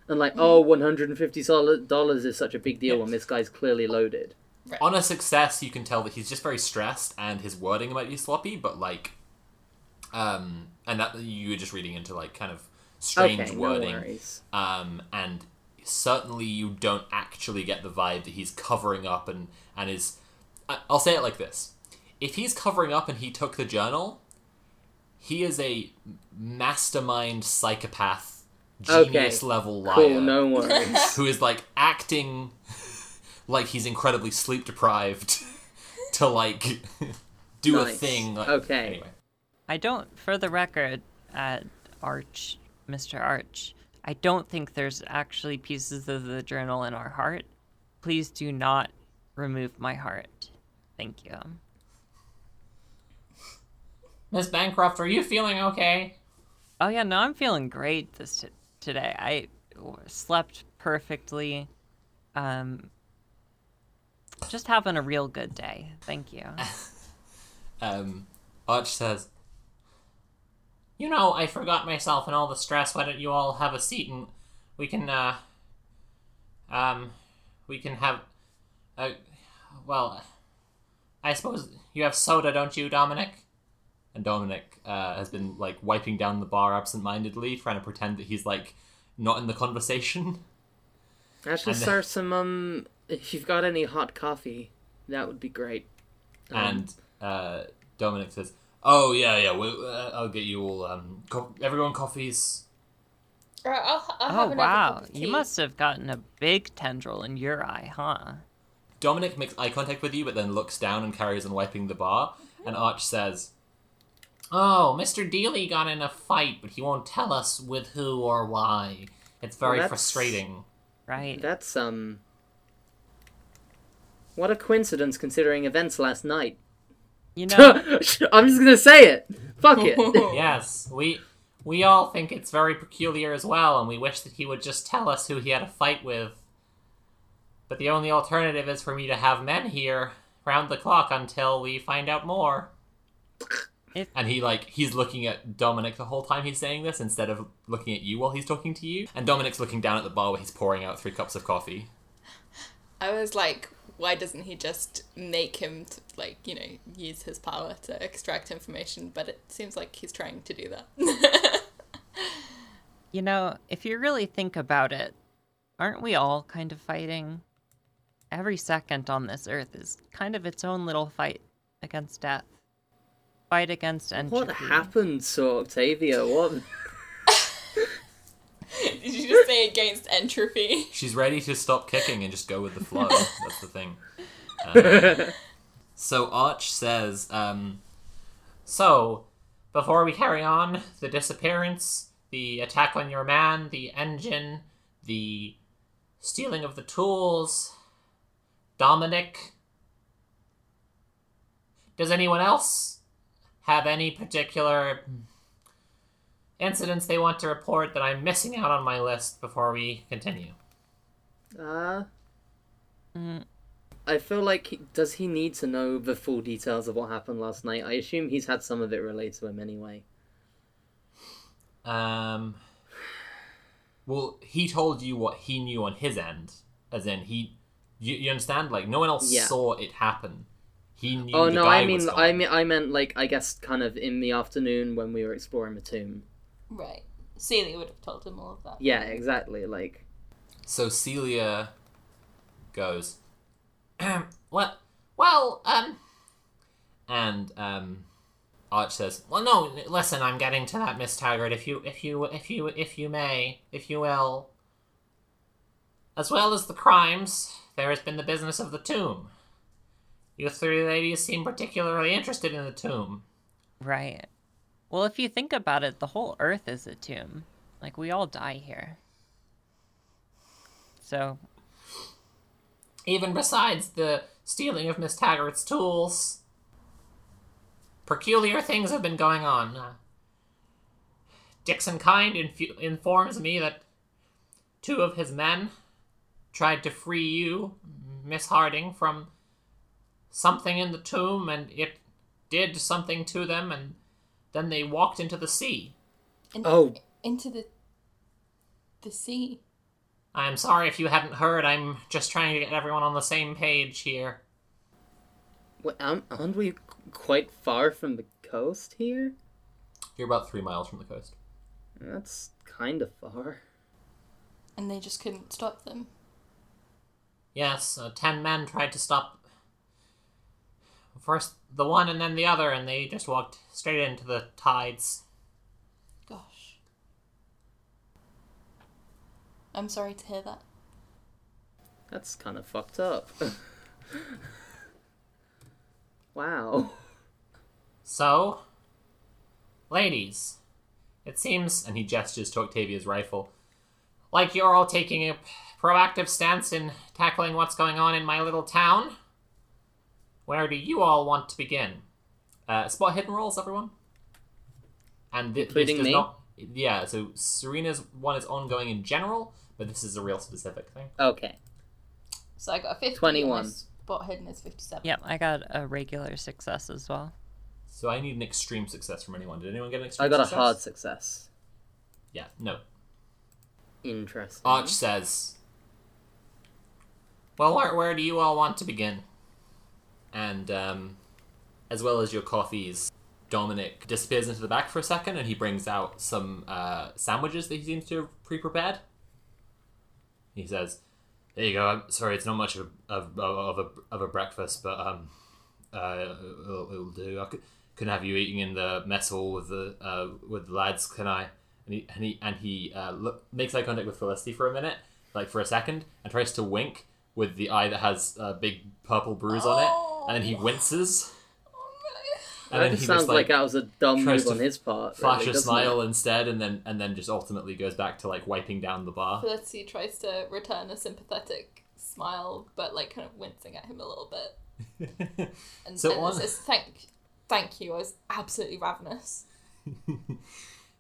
And like, oh, one hundred and fifty dollars is such a big deal when this guy's clearly loaded. On a success, you can tell that he's just very stressed and his wording might be sloppy, but like, um, and that you were just reading into like kind of strange okay, wording. worries. um, and certainly you don't actually get the vibe that he's covering up and and is. I'll say it like this: if he's covering up and he took the journal, he is a mastermind psychopath, genius Okay, level liar Cool, no worries. who is like acting like he's incredibly sleep deprived [LAUGHS] to like do a thing. Like, Okay. Anyway, I don't, for the record, at Arch, Mr. Arch, I don't think there's actually pieces of the journal in our heart. Please do not remove my heart. Thank you. Miss Bancroft, are you feeling okay? Oh yeah, no, I'm feeling great this t- today. I slept perfectly. Um, just having a real good day. Thank you. [LAUGHS] Um, Arch says, "You know, I forgot myself in all the stress. Why don't you all have a seat and we can, uh, um, we can have, uh, well, I suppose you have soda, don't you, Dominic?" And Dominic uh, has been like wiping down the bar absent-mindedly, trying to pretend that he's like not in the conversation. Actually, And- sir, some um, if you've got any hot coffee, that would be great. Um, And uh, Dominic says, "Oh yeah, yeah, we, uh, I'll get you all um, co- everyone coffees." Right, I'll, I'll Oh another wow, you must have gotten a big tendril in your eye, huh? Dominic makes eye contact with you, but then looks down and carries on wiping the bar. And Arch says, "Oh, Mr. Dealey got in a fight, but he won't tell us with who or why. It's very Well, frustrating." Right. That's um. What a coincidence, considering events last night. You know, [LAUGHS] I'm just gonna say it. Fuck it. [LAUGHS] [LAUGHS] yes, we we all think it's very peculiar as well, and we wish that he would just tell us who he had a fight with. But the only alternative is for me to have men here round the clock until we find out more. If- And he like he's looking at Dominic the whole time he's saying this instead of looking at you while he's talking to you. And Dominic's looking down at the bar where he's pouring out three cups of coffee. I was like, why doesn't he just make him, t- like, you know, use his power to extract information? But it seems like he's trying to do that. [LAUGHS] you know, if you really think about it, aren't we all kind of fighting? Every second on this earth is kind of its own little fight against death. Fight against entropy. what happened to Octavia? What? Against entropy? [LAUGHS] She's ready to stop kicking and just go with the flow. [LAUGHS] That's the thing. Um, so Arch says, um, so before we carry on, the disappearance, the attack on your man, the engine, the stealing of the tools, Dominic. Does anyone else have any particular incidents they want to report that I'm missing out on my list before we continue? Uh, Mm, I feel like he, does he need to know the full details of what happened last night? I assume he's had some of it relayed to him anyway. Um. Well, he told you what he knew on his end, as in he. You, you understand? Like no one else Yeah. saw it happen. He knew. Oh the no, guy I mean. I mean, I meant like I guess kind of in the afternoon when we were exploring the tomb. Right. Celia would have told him all of that. Yeah, exactly. Like, So Celia goes, [CLEARS THROAT] "What? Well, um," and um, Arch says, "Well, no, listen, I'm getting to that, Miss Taggart. If you, if you, if you, if you may, if you will." As well as the crimes, there has been the business of the tomb. You three ladies seem particularly interested in the tomb. Right. Well, if you think about it, the whole Earth is a tomb. Like, we all die here. So, Even besides the stealing of Miss Taggart's tools, peculiar things have been going on. Uh, Dixon Kind informs me that two of his men tried to free you, Miss Harding, from something in the tomb, and it did something to them, and then they walked into the sea. In- Oh. into the the sea. I am sorry if you hadn't heard. I'm just trying to get everyone on the same page here. Wait, um, aren't we quite far from the coast here? You're about three miles from the coast. That's kind of far. And they just couldn't stop them. Yes, uh, ten men tried to stop. First the one and then the other, and they just walked straight into the tides. Gosh. I'm sorry to hear that. That's kind of fucked up. [LAUGHS] wow. So, ladies, it seems, and he gestures to Octavia's rifle, like you're all taking a proactive stance in tackling what's going on in my little town. Where do you all want to begin? Uh, spot hidden rolls, everyone. And thi- Including this does me? not. Yeah, so Serena's one is ongoing in general, but this is a real specific thing. Okay. So I got a 50. 21. And this spot hidden is 57. yep, I got a regular success as well. So I need an extreme success from anyone. Did anyone get an extreme success? I got a hard success. Yeah, no. Interesting. Arch says, Well, where, where do you all want to begin? And, um, as well as your coffees, Dominic disappears into the back for a second and he brings out some uh, sandwiches that he seems to have pre prepared. He says, There you go. I'm sorry, it's not much of a, of, of, a, of a breakfast, but um, uh, it'll, it'll do. I could, can have you eating in the mess hall with the uh, with the lads, can I? And he and he and he uh, look, makes eye contact with Felicity for a minute, like for a second, and tries to wink with the eye that has a big purple bruise on it, and then he winces, and that then just he sounds just like, like that was a dumb tries move on his part. flash really, a smile it? instead, and then and then just ultimately goes back to like wiping down the bar. Felicity tries to return a sympathetic smile, but like kind of wincing at him a little bit. [LAUGHS] And, So and on- says, thank, thank you. I was absolutely ravenous. [LAUGHS]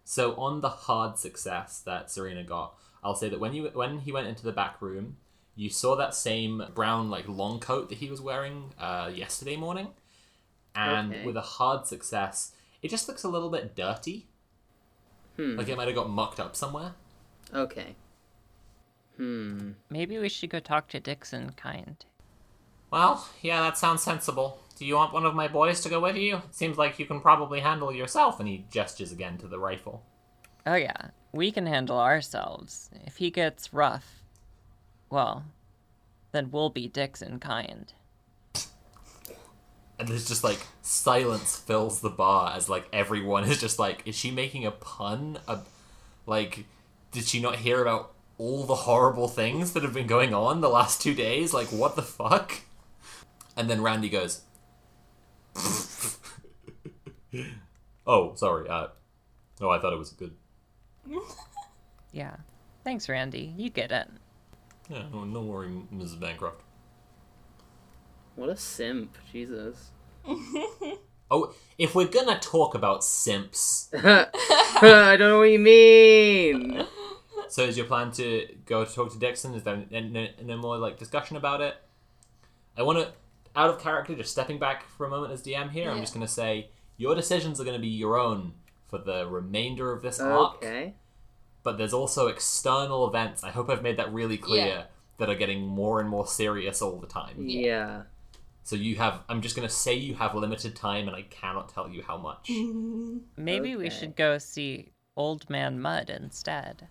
So on the hard success that Serena got, I'll say that when you when he went into the back room, you saw that same brown like long coat that he was wearing uh, yesterday morning, and Okay. with a hard success, it just looks a little bit dirty. Hmm. Like it might have got mucked up somewhere. Okay. Hmm. Maybe we should go talk to Dixon Kind. Well, yeah, that sounds sensible. Do you want one of my boys to go with you? It seems like you can probably handle yourself. And he gestures again to the rifle. Oh, yeah, we can handle ourselves. If he gets rough, well, then we'll be dicks in Kind. And there's just like silence fills the bar as like everyone is just like, is she making a pun? A, like, did she not hear about all the horrible things that have been going on the last two days? Like, what the fuck? And then Randy goes, [LAUGHS] "Oh, sorry. Uh, oh, I thought it was good. Yeah. Thanks, Randy. You get it. Yeah, no, no worry, Mrs. Bancroft. What a simp. Jesus. [LAUGHS] Oh, if we're gonna talk about simps, [LAUGHS] I don't know what you mean. So is your plan to go to talk to Dixon? Is there no, no more like discussion about it? I want to, out of character, just stepping back for a moment as DM here. I'm just going to say your decisions are going to be your own for the remainder of this arc. Okay. But there's also external events. I hope I've made that really clear Yeah. that are getting more and more serious all the time. Yeah. So you have. I'm just going to say you have limited time, and I cannot tell you how much. [LAUGHS] Maybe we should go see Old Man Mud instead.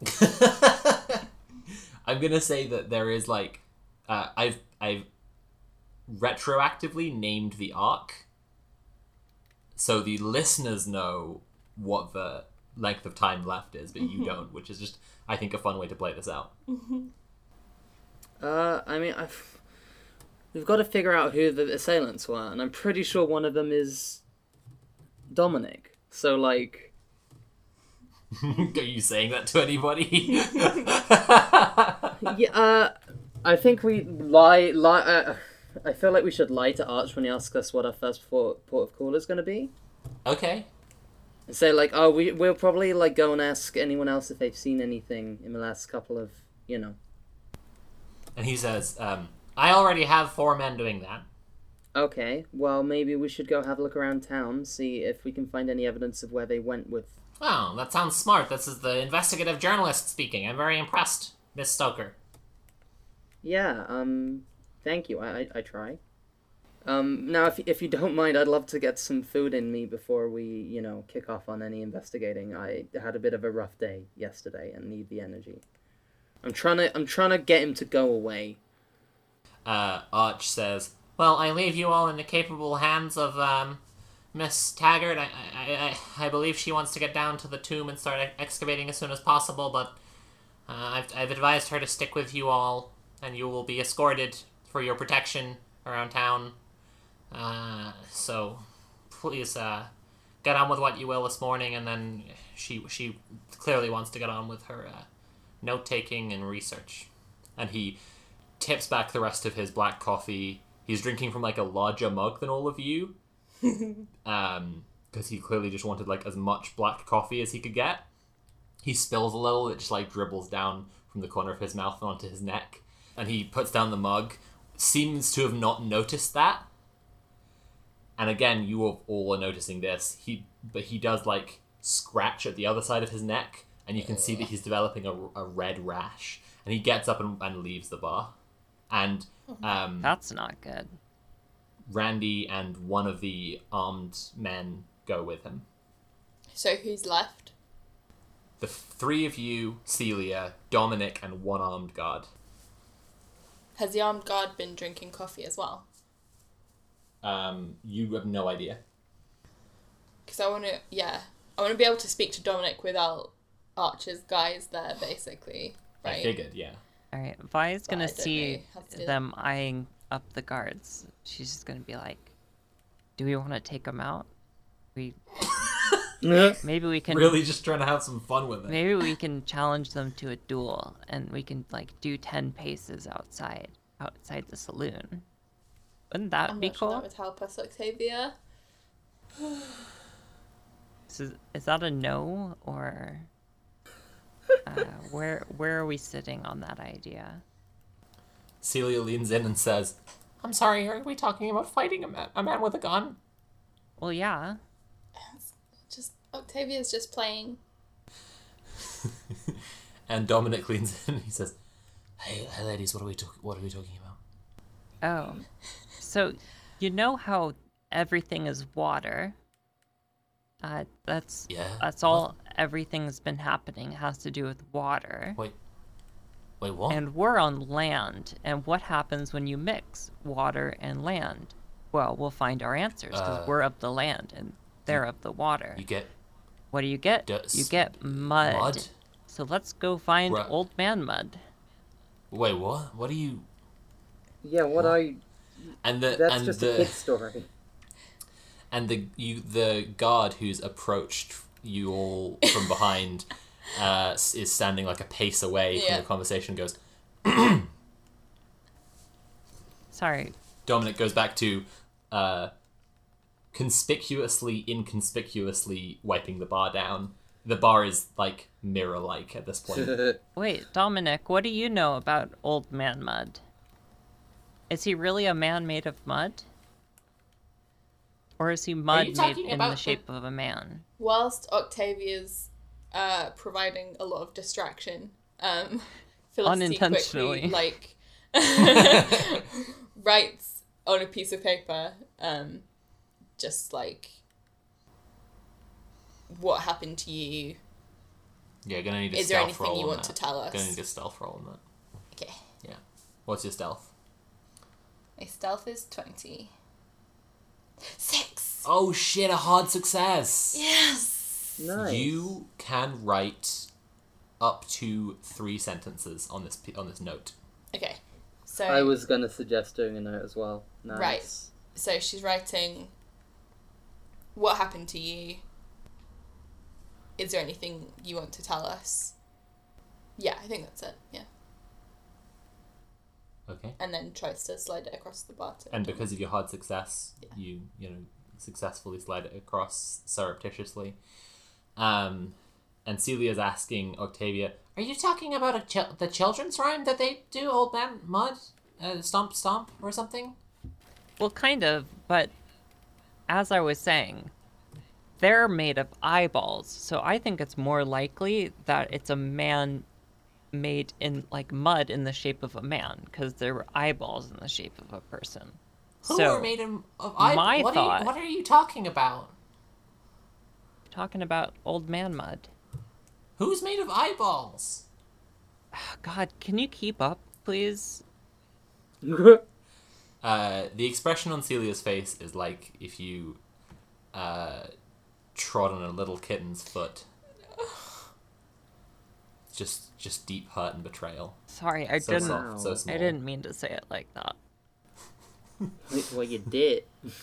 [LAUGHS] I'm gonna say that there is like uh, I've I've retroactively named the arc, so the listeners know what the length of time left is, but you don't, which is just I think a fun way to play this out. [LAUGHS] Uh, I mean, I've, we've got to figure out who the assailants were, and I'm pretty sure one of them is Dominic. So, like, [LAUGHS] Are you saying that to anybody? [LAUGHS] yeah, uh, I think we lie, lie. Uh, I feel like we should lie to Arch when he asks us what our first port, port of call is going to be. okay. And say like, oh, we we'll probably like go and ask anyone else if they've seen anything in the last couple of, you know. And he says, um, I already have four men doing that. Okay, well maybe we should go have a look around town, see if we can find any evidence of where they went with. Wow, that sounds smart. This is the investigative journalist speaking. I'm very impressed, Miss Stoker. Yeah, um, thank you. I I, I try. Um, now if if you don't mind, I'd love to get some food in me before we, you know, kick off on any investigating. I had a bit of a rough day yesterday and need the energy. I'm trying to I'm trying to get him to go away. Uh, Arch says, Well, I leave you all in the capable hands of, um, Miss Taggart. I, I, I, I believe she wants to get down to the tomb and start excavating as soon as possible, but uh, I've, I've advised her to stick with you all, and you will be escorted for your protection around town. Uh, so please, uh, get on with what you will this morning, and then she she clearly wants to get on with her uh, note taking and research. And he tips back the rest of his black coffee. He's drinking from like a larger mug than all of you, [LAUGHS] um, because he clearly just wanted like as much black coffee as he could get. He spills a little; it just like dribbles down from the corner of his mouth and onto his neck, and he puts down the mug. Seems to have not noticed that. And again, you all- all are noticing this. He, but he does like scratch at the other side of his neck, and you can see that he's developing a, a red rash. And he gets up and, and leaves the bar. And um, That's not good. Randy and one of the armed men go with him. So who's left? The three of you, Celia, Dominic, and one armed guard. Has the armed guard been drinking coffee as well? Um, you have no idea. Because I want to, yeah, I want to be able to speak to Dominic without Archer's guys there, basically. I Right. figured, yeah. All right, Vi's is gonna see how to that. them eyeing up the guards. She's just gonna be like, "Do we want to take them out? We [LAUGHS] maybe we can Really just trying to have some fun with it. maybe we can challenge them to a duel, and we can like do ten paces outside outside the saloon. Wouldn't that I'm be not sure cool? that would help us, Octavia. So is that a no or uh, where where are we sitting on that idea? Celia leans in and says, I'm sorry, are we talking about fighting a man, a man with a gun? Well, yeah. Just Octavia's just playing. [LAUGHS] And Dominic leans in and he says, Hey, hey ladies, what are we talking what are we talking about? Oh, so you know how everything is water. Uh, that's Yeah, that's all. Everything's been happening has to do with water, Wait. Wait, what? and we're on land. And what happens when you mix water and land? Well, we'll find our answers because Uh, we're of the land and they're of the water. you get What do you get? Dust- You get mud. mud? So let's go find Right. old man mud. Wait, what? What are you Yeah, what I and the that's and just the a kid story. [LAUGHS] and the you the guard who's approached you all from behind [LAUGHS] uh, is standing like a pace away Yeah. from the conversation. Goes [CLEARS THROAT] Sorry. Dominic goes back to uh, conspicuously inconspicuously wiping the bar down. The bar is like mirror like at this point. [LAUGHS] Wait, Dominic, what do you know about Old Man Mud? Is he really a man made of mud? Or is he mud made in about the the- shape of a man? Whilst Octavia's uh, providing a lot of distraction, um, [LAUGHS] Felicity Unintentionally. quickly, like, [LAUGHS] writes on a piece of paper, um, just like, what happened to you? yeah, gonna need a Is there anything you want that. to tell us? Gonna need a stealth roll on that. Okay. Yeah. What's your stealth? My stealth is 20. Six! Oh shit! A hard success. Yes! nice. You can write up to three sentences on this on this note. Okay. So I was gonna suggest doing a note as well. Nice. Right. so she's writing what happened to you is there anything you want to tell us yeah i think that's it yeah Okay. and then tries to slide it across the bar to And because of your hard success, Yeah. you you know successfully slide it across surreptitiously. Um, and Celia's asking Octavia, "Are you talking about a chil- the children's rhyme that they do, Old Man Mud, uh, Stomp Stomp, or something?" Well, kind of, but as I was saying, they're made of eyeballs, so I think it's more likely that it's a man made in like mud in the shape of a man because there were eyeballs in the shape of a person. Who so, are made of of eye- my what Are thought- you, what are you talking about? talking about old man mud. Who's made of eyeballs? [SIGHS] God, can you keep up, please? [LAUGHS] Uh, the expression on Celia's face is like if you uh, trod on a little kitten's foot. Just, just deep hurt and betrayal. Sorry, I So didn't. soft, so. I didn't mean to say it like that. well, you did. [LAUGHS]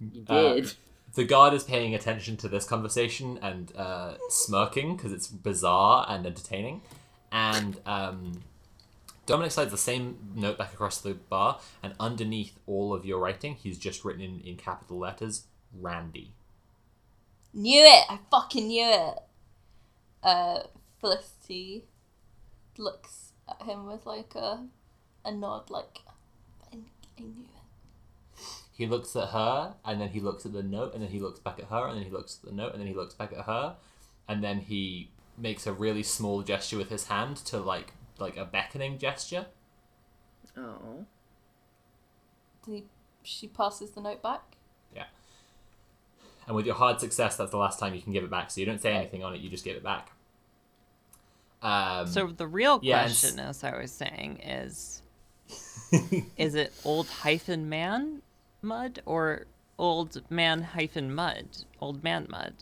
You Uh, did. The guard is paying attention to this conversation and uh, smirking because it's bizarre and entertaining. And um, Dominic slides the same note back across the bar, and underneath all of your writing, he's just written in, in capital letters, Randy. Knew it! I fucking knew it! Uh, Felicity looks at him with like a, a nod, like, I, I knew it. He looks at her, and then he looks at the note, and then he looks back at her, and then he looks at the note, and then he looks back at her, and then he makes a really small gesture with his hand to like like a beckoning gesture. Oh. Then he, she passes the note back. Yeah. And with your hard success, that's the last time you can give it back. So you don't say anything on it; you just give it back. Um, So the real yeah, and question, as I was saying, is [LAUGHS] is it old hyphen man mud or old man hyphen mud? Old man mud.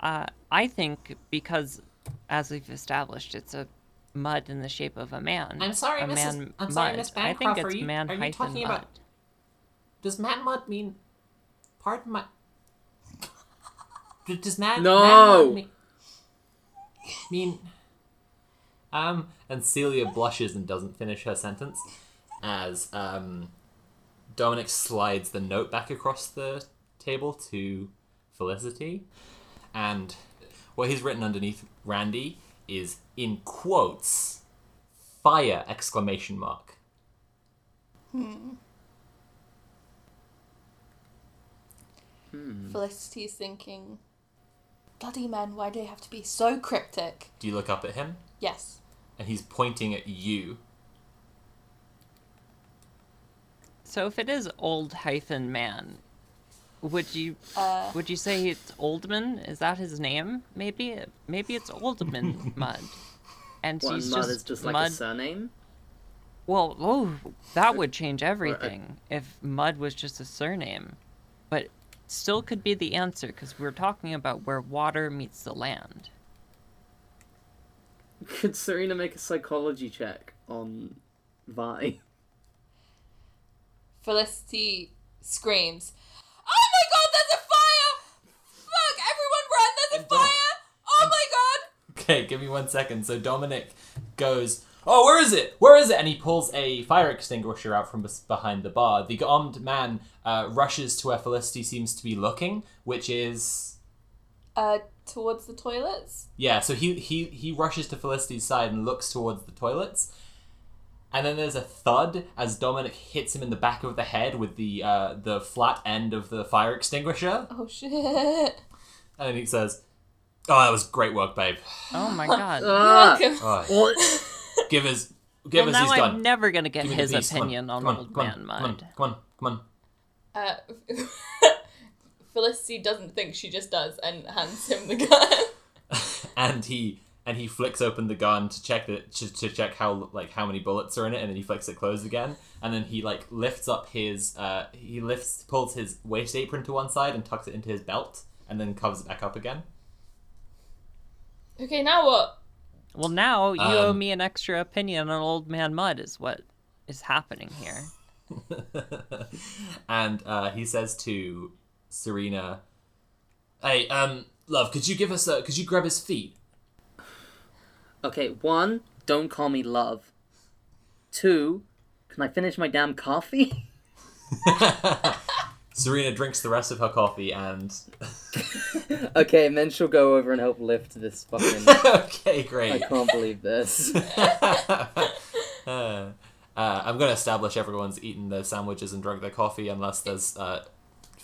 Uh, I think because, as we've established, it's a mud in the shape of a man. I'm sorry, a Mrs. man I'm sorry, mud. Miss I think Bancroft, it's are you- man are you hyphen talking mud. about- Does man mud mean? Pardon my. [LAUGHS] Does man? No! Man mud mean, mean? Um, and Celia blushes and doesn't finish her sentence, as um, Dominic slides the note back across the table to Felicity, and what he's written underneath Randy is in quotes, fire exclamation mark. Felicity's thinking, bloody men, why do they have to be so cryptic? Do you look up at him? Yes. And he's pointing at you. So if it is old hyphen man, would you Uh, would you say it's Oldman? Is that his name? Maybe maybe it's Oldman [LAUGHS] Mud. And What, he's mud just is just like mud. a surname? Well, oh, that would change everything if Mud was just a surname. But still could be the answer because we're talking about where water meets the land. [LAUGHS] Could Serena make a psychology check on Vi? Felicity screams, Oh my god, there's a fire! Fuck, everyone run, there's a fire! Oh my god! Okay, give me one second. So Dominic goes, "Oh, where is it? Where is it?" And he pulls a fire extinguisher out from behind the bar. The armed man uh, rushes to where Felicity seems to be looking, which is Uh, towards the toilets? yeah. So he he he rushes to Felicity's side and looks towards the toilets. And then there's a thud as Dominic hits him in the back of the head with the uh, the flat end of the fire extinguisher, Oh shit. and then he says, "Oh, that was great work, babe. Oh my [LAUGHS] god. Ah! Welcome. Oh, [LAUGHS] give us, give well, us now his. I'm never gonna get Give me the his piece. Come on, opinion on, come on, Old come on, Man come Mud. on, Come on, come on. Uh, [LAUGHS] Felicity doesn't think she just does and hands him the gun. [LAUGHS] And he and he flicks open the gun to check it to, to check how like how many bullets are in it, and then he flicks it closed again. And then he like lifts up his uh he lifts pulls his waist apron to one side and tucks it into his belt, and then covers it back up again. okay, now what? Well, now you owe Um, me an extra opinion on Old Man Mud, is what is happening here? [LAUGHS] and uh, he says to Serena, "Hey, um, love, could you give us a? Could you grab his feet?" Okay, one, don't call me love. Two, can I finish my damn coffee? [LAUGHS] Serena drinks the rest of her coffee and. [LAUGHS] okay, and then she'll go over and help lift this fucking. [LAUGHS] okay, great. I can't believe this. uh, I'm going to establish everyone's eaten their sandwiches and drunk their coffee unless there's uh,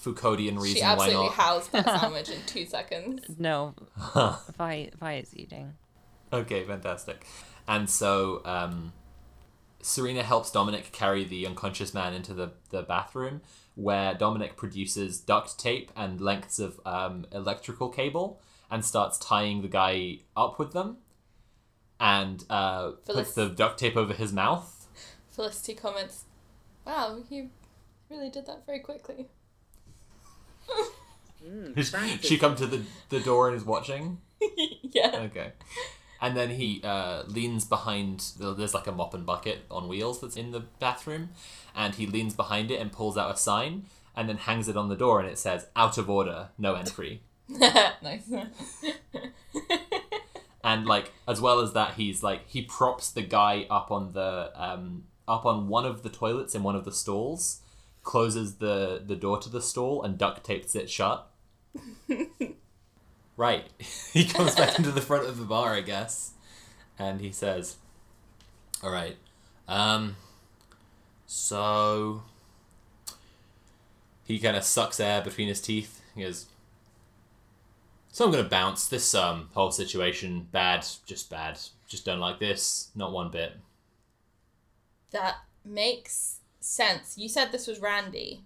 Foucauldian reason She why absolutely not. housed [LAUGHS] that sandwich in two seconds. No, [LAUGHS] Vi Vi is eating. Okay, fantastic. And so um, Serena helps Dominic carry the unconscious man into the, the bathroom, where Dominic produces duct tape and lengths of um, electrical cable and starts tying the guy up with them and uh, puts the duct tape over his mouth. Felicity comments, "Wow, you really did that very quickly." Mm, she come to the, the door and is watching. [LAUGHS] yeah. Okay. And then he uh, leans behind. There's like a mop and bucket on wheels that's in the bathroom, and he leans behind it and pulls out a sign, and then hangs it on the door, and it says "Out of order, no entry." [LAUGHS] nice. [LAUGHS] and like as well as that, he's like he props the guy up on the um, up on one of the toilets in one of the stalls, closes the the door to the stall, and duct tapes it shut. [LAUGHS] right. [LAUGHS] he comes back into the front of the bar, I guess, and he says, "All right, um, so." He kind of sucks air between his teeth. He goes, so I'm gonna bounce this um whole situation. Bad, just bad. Just don't like this. Not one bit. that makes sense. You said this was Randy.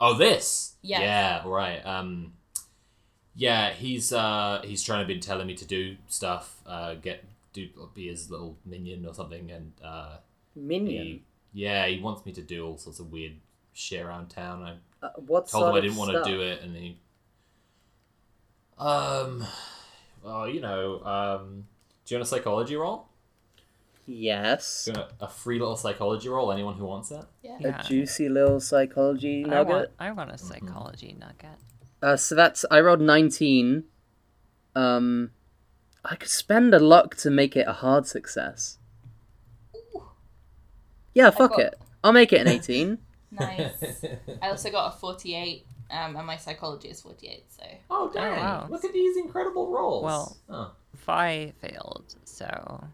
Oh, this. Yes. Yeah. Right. Um. Yeah, he's uh he's trying to be telling me to do stuff. Uh, get do be his little minion or something, and uh, Minion. he yeah he wants me to do all sorts of weird shit around town. I Uh, what told him I didn't want to do it, and he. Um. Well, you know. Um. Do you want a psychology roll? Yes. Do you a, a free little psychology roll? Anyone who wants it? Yeah. Yeah. A juicy little psychology I nugget. want I want a psychology nugget. Uh, so that's I rolled nineteen. Um, I could spend a luck to make it a hard success. Ooh. Yeah, fuck got- it. I'll make it an eighteen. [LAUGHS] [LAUGHS] Nice. I also got a 48, um, and my psychology is 48, so. Oh dang! wow. Look at these incredible rolls. Well- oh. Vi failed, so Oh. Okay.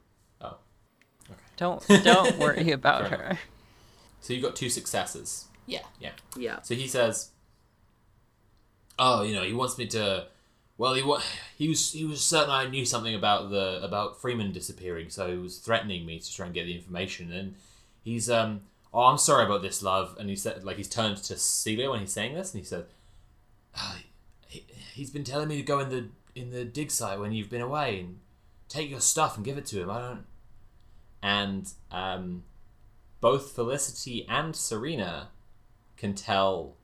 Don't don't [LAUGHS] worry about her. So you've got two successes. Yeah. Yeah. yeah. So he says, "Oh, you know, he wants me to. Well, he wa- he was he was certain I knew something about the about Freeman disappearing, so he was threatening me to try and get the information. And he's um, oh, I'm sorry about this, love. And he said, like, he's turned to Celia when he's saying this, and he said, oh, he, he's been telling me to go in the in the dig site when you've been away and take your stuff and give it to him. I don't. And um, both Felicity and Serena can tell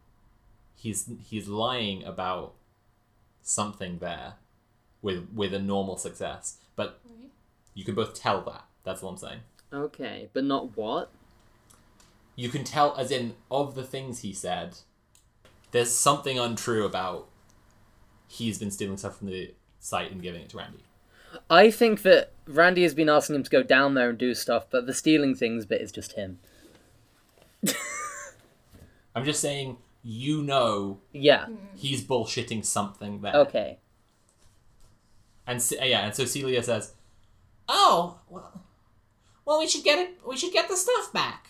he's he's lying about something there with with a normal success. But Right. you can both tell that. That's what I'm saying. Okay, but not what? You can tell as in of the things he said, there's something untrue about he's been stealing stuff from the site and giving it to Randy. I think that Randy has been asking him to go down there and do stuff, but the stealing things bit is just him. [LAUGHS] I'm just saying you know Yeah. he's bullshitting something there. Okay. And Ce- yeah, and so Celia says, "Oh, well, well, we should get it. We should get the stuff back."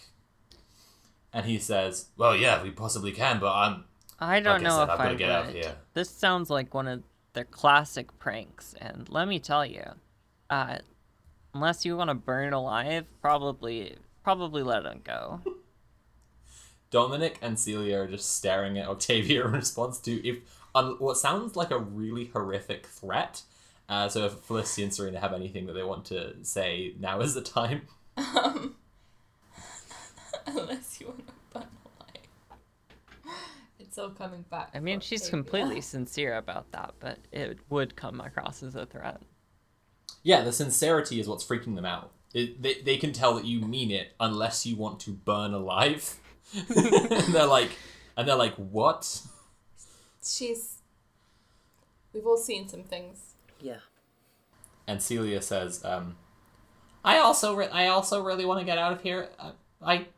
And he says, "Well, yeah, we possibly can, but I'm I don't Like I know said, if I've I gotta get out would. here. This sounds like one of their classic pranks, and let me tell you, uh, unless you want to burn alive, probably probably let him go. [LAUGHS] Dominic and Celia are just staring at Octavia in response to if un, what sounds like a really horrific threat. Uh, so if Felicity and Serena have anything that they want to say, now is the time. [LAUGHS] Um, [LAUGHS] unless you want to burn alive. It's all coming back. I mean, she's Octavia. completely [LAUGHS] sincere about that, but it would come across as a threat. Yeah, the sincerity is what's freaking them out. It, they they can tell that you mean it unless you want to burn alive. and [LAUGHS] they're like, and they're like, what? She's. We've all seen some things. Yeah. And Celia says, um, "I also re- I also really want to get out of here. Uh, I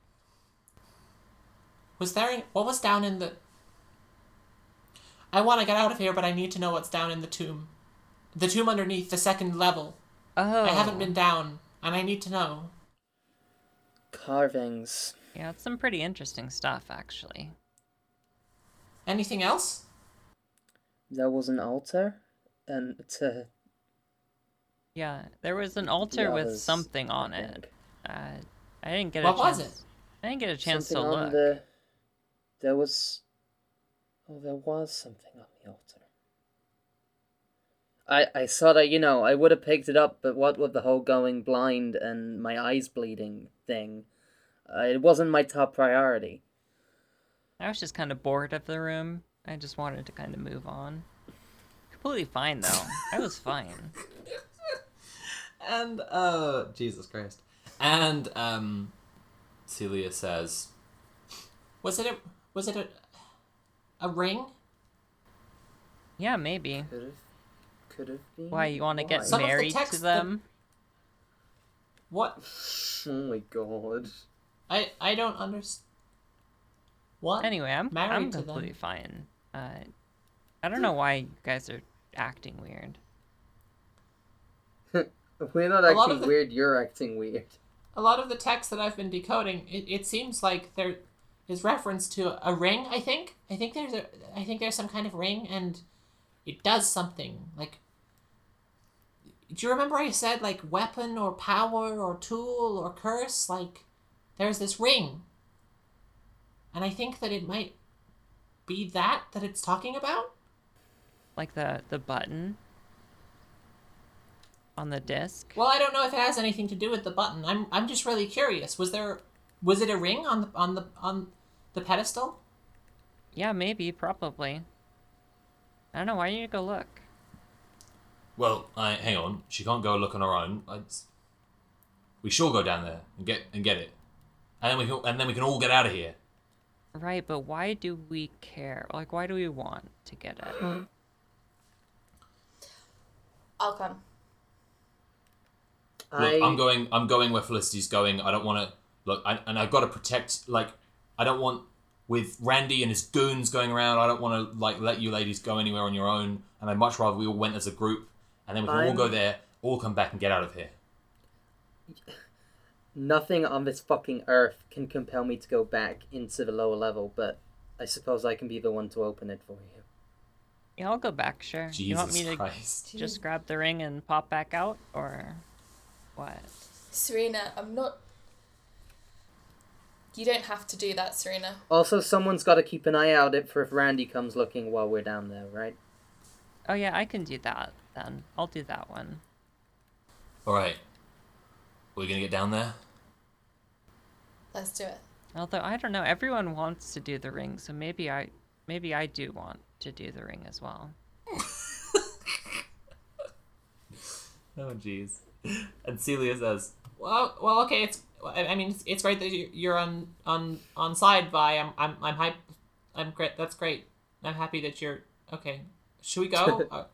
was there. Any- what was down in the? I want to get out of here, but I need to know what's down in the tomb, the tomb underneath the second level. Oh. I haven't been down, and I need to know. Carvings. Yeah, it's some pretty interesting stuff, actually. Anything else? There was an altar, and to Yeah, there was an altar the with something on I it. Uh, I didn't get it. What a was it? I didn't get a chance something to on look. the. There was. Oh, there was something on the altar. I I saw that you know I would have picked it up, but what with the whole going blind and my eyes bleeding thing, uh, it wasn't my top priority. I was just kind of bored of the room. I just wanted to kind of move on. Completely fine though. I was fine. [LAUGHS] And uh, Jesus Christ. And um, Celia says, "Was it a was it a a ring? Yeah, maybe. Could have, could have been. Why you want to get Some of the married text to that- them? What? [LAUGHS] Oh my god. I I don't understand. What? Anyway, I'm Married I'm to them. completely fine. Uh, I don't know why you guys are acting weird. [LAUGHS] We're not acting of the- weird. You're acting weird. a lot of the text that I've been decoding, it, it seems like there is reference to a ring. I think. I think there's a. I think there's some kind of ring, and it does something. Like, do you remember I said like weapon or power or tool or curse? Like, there's this ring, and I think that it might be that that it's talking about. Like the the button on the disc. Well, I don't know if it has anything to do with the button. I'm I'm just really curious. Was there was it a ring on the on the on the pedestal? Yeah, maybe, probably. I don't know. Why don't you go look? Well, I, hang on. She can't go look on her own. I, we sure go down there and get and get it, and then we can, and then we can all get out of here. Right, but why do we care? Like, why do we want to get it? Hmm. I'll come. Look, I I'm going. I'm going where Felicity's going. I don't want to look. I, and I've got to protect. Like, I don't want with Randy and his goons going around. I don't want to like let you ladies go anywhere on your own. And I'd much rather we all went as a group, and then we can all I'm- go there, all come back and get out of here. [SIGHS] nothing on this fucking earth can compel me to go back into the lower level, but I suppose I can be the one to open it for you. Yeah, I'll go back, sure. Jesus you want me to Christ. just grab the ring and pop back out, or what? Serena, I'm not. You don't have to do that, Serena. Also, someone's got to keep an eye out for if Randy comes looking while we're down there, right? Oh yeah, I can do that then. I'll do that one. All right. We're gonna get down there. Let's do it. Although I don't know, everyone wants to do the ring, so maybe I maybe I do want to do the ring as well. [LAUGHS] Oh, jeez. And Celia says, "Well, well, okay. It's. I I mean, it's, it's great that you- you're on on on side by. I'm I'm I'm hype. I'm great. That's great. I'm happy that you're okay. Should we go?" [LAUGHS] Uh,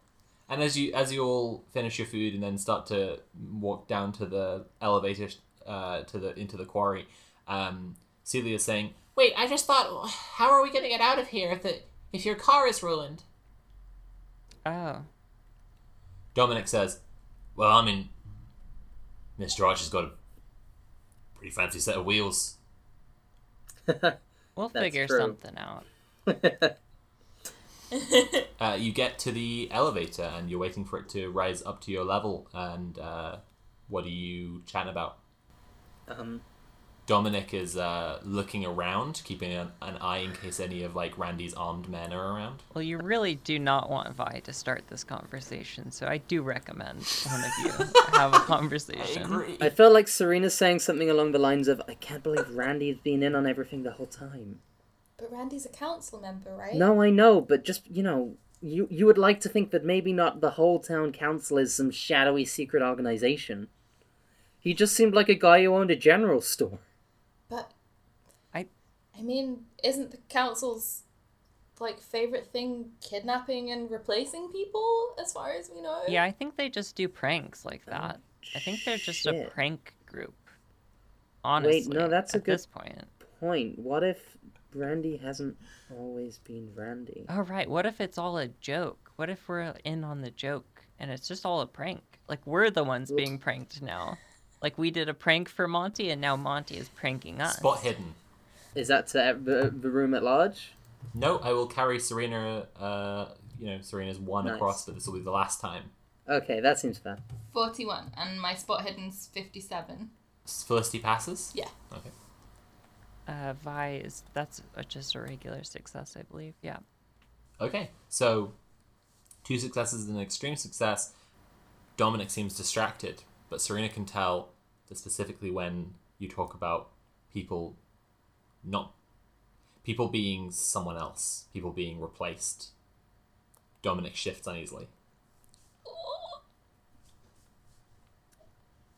and as you as you all finish your food and then start to walk down to the elevator uh, to the into the quarry, um, Celia's saying, "Wait, I just thought, how are we gonna get out of here if the if your car is ruined?" Oh. Dominic says, "Well, I mean, Mr. Archer's got a pretty fancy set of wheels." [LAUGHS] We'll figure true. something out. [LAUGHS] Uh, you get to the elevator and you're waiting for it to rise up to your level. And uh, what are you chatting about? um, Dominic is uh, looking around, keeping an, an eye in case any of like Randy's armed men are around. Well, you really do not want Vi to start this conversation, so I do recommend one of you [LAUGHS] have a conversation. I I felt like Serena's saying something along the lines of, "I can't believe Randy's been in on everything the whole time." But Randy's a council member, right? No, I know, but just you know, you you would like to think that maybe not the whole town council is some shadowy secret organization. He just seemed like a guy who owned a general store. But I- I mean, isn't the council's like favorite thing kidnapping and replacing people? As far as we know. Yeah, I think they just do pranks like that. I think they're just a Oh, prank group. Honestly, Wait, no, that's a at good- this point. Point. What if Randy hasn't always been Randy? Oh right, what if it's all a joke? What if we're in on the joke and it's just all a prank? Like we're the ones Oops. being pranked now. Like we did a prank for Monty and now Monty is pranking us. Spot hidden. Is that to the, the room at large? No, I will carry Serena. Uh, you know, Serena's one Nice. across, but this will be the last time. Okay, that seems fair. Forty-one, and my spot hidden's fifty-seven. Felicity passes. Yeah. Okay. Uh, Vi is that's just a regular success, I believe. Yeah. Okay. So, two successes and an extreme success. Dominic seems distracted, but Serena can tell that specifically when you talk about people not people being someone else, people being replaced. Dominic shifts uneasily.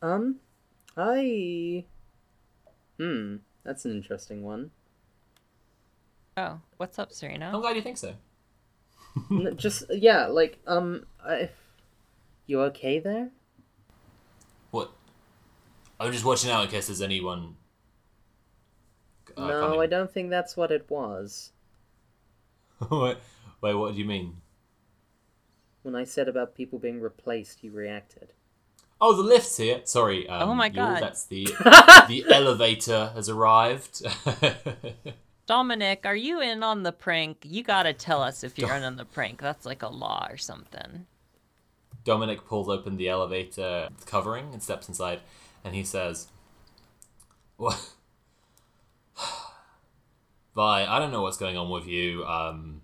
Um, I. Hmm, that's an interesting one. Oh, what's up, Serena? I'm glad you think so. [LAUGHS] Just yeah, like um, I. You okay there? What? I'm just watching out in case there's anyone. Uh, no, coming. I don't think that's what it was. [LAUGHS] Wait, wait, what do you mean? When I said about people being replaced, you reacted. Oh, the lift's here. Sorry. Um, Oh my Yule, God. That's the [LAUGHS] the elevator has arrived. [LAUGHS] Dominic, are you in on the prank? You gotta tell us if you're in on the prank. That's like a law or something. Dominic pulls open the elevator covering and steps inside, and he says, "What? Vi, I don't know what's going on with you. Um,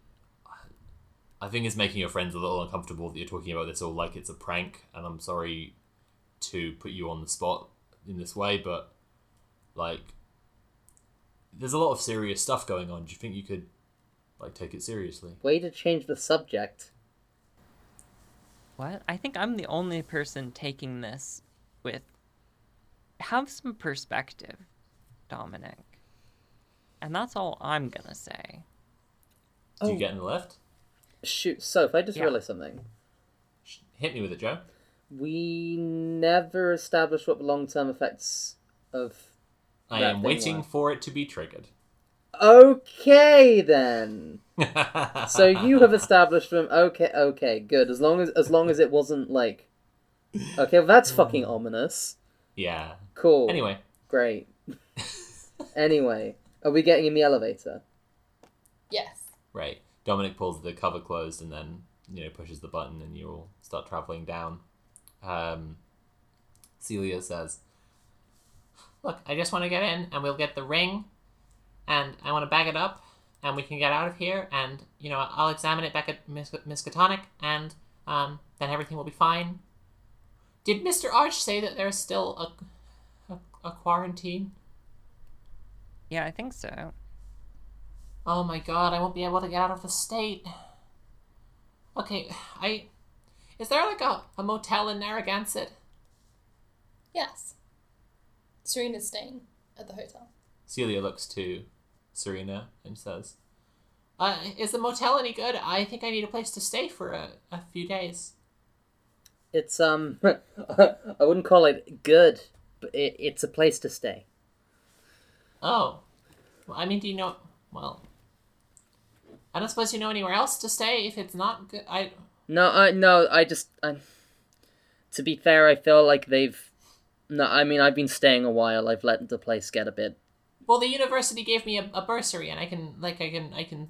I think it's making your friends a little uncomfortable that you're talking about this all like it's a prank, and I'm sorry to put you on the spot in this way, but like, there's a lot of serious stuff going on. Do you think you could like take it seriously?" Way to change the subject. What? I think I'm the only person taking this with. Have some perspective, Dominic. And that's all I'm gonna say. Do you Oh. get in the lift? Shoot, Soph, I just Yeah. realized something. Hit me with it, Joe. We never established what the long-term effects of. I That am thing waiting was. for it to be triggered. Okay then. [LAUGHS] So you have established them. Okay, okay, good. As long as as long as it wasn't like. Okay, well, that's fucking mm. ominous. Yeah. Cool. Anyway, Great. [LAUGHS] anyway, are we getting in the elevator? Yes. right. Dominic pulls the cover closed and then, you know, pushes the button and you all start traveling down. Um, Celia says, Look, I just want to get in and we'll get the ring and I want to bag it up and we can get out of here and, you know, I'll examine it back at Miss Miskatonic and um, then everything will be fine. Did Mr. Arch say that there's still a, a, a quarantine? Yeah, I think so. Oh my god, I won't be able to get out of the state. Okay, I. Is there like a, a motel in Narragansett? Yes. Serena's staying at the hotel. Celia looks to Serena and says, uh, Is the motel any good? I think I need a place to stay for a, a few days. It's um, [LAUGHS] I wouldn't call it good, but it, it's a place to stay. Oh. Well, I mean, do you know. Well. I don't suppose you know anywhere else to stay if it's not good. I. No, I no, I just I. To be fair, I feel like they've. No, I mean I've been staying a while. I've let the place get a bit. Well, the university gave me a, a bursary, and I can like I can I can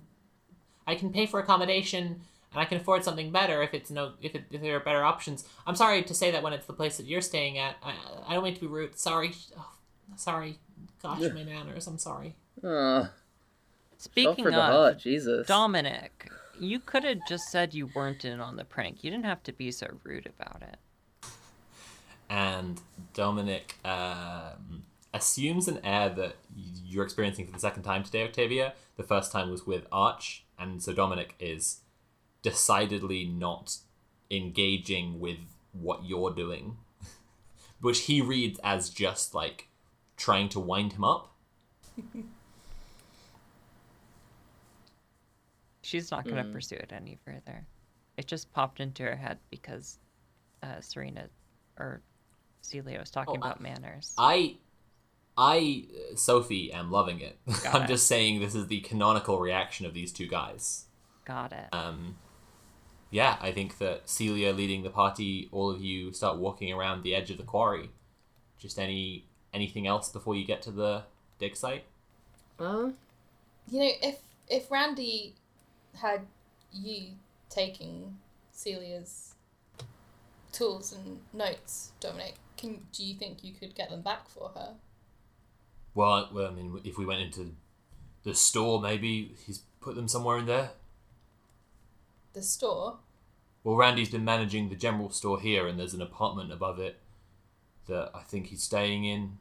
I can pay for accommodation, and I can afford something better if it's no if it, if there are better options. I'm sorry to say that when it's the place that you're staying at. I I don't mean to be rude. Sorry, oh, sorry. Gosh, my manners. I'm sorry. Uh, Speaking for the of heart, Jesus. Dominic, you could have just said you weren't in on the prank. You didn't have to be so rude about it. And Dominic um, assumes an air that you're experiencing for the second time today, Octavia. The first time was with Arch, and so Dominic is decidedly not engaging with what you're doing. [LAUGHS] which he reads as just like trying to wind him up. [LAUGHS] She's not going to Mm. pursue it any further. It just popped into her head because uh, Serena or Celia was talking Oh, I- about manners. I, I, uh, Sophie, am loving it. [LAUGHS] Got I'm it. just saying this is the canonical reaction of these two guys. Got it. Um, yeah, I think that Celia leading the party, all of you start walking around the edge of the quarry. Just any anything else before you get to the dig site? Uh, You know, if if Randy had you taking Celia's tools and notes, Dominic, can do you think you could get them back for her? Well, well, I mean, if we went into the store, maybe he's put them somewhere in there. The store. Well, Randy's been managing the general store here, and there's an apartment above it that I think he's staying in.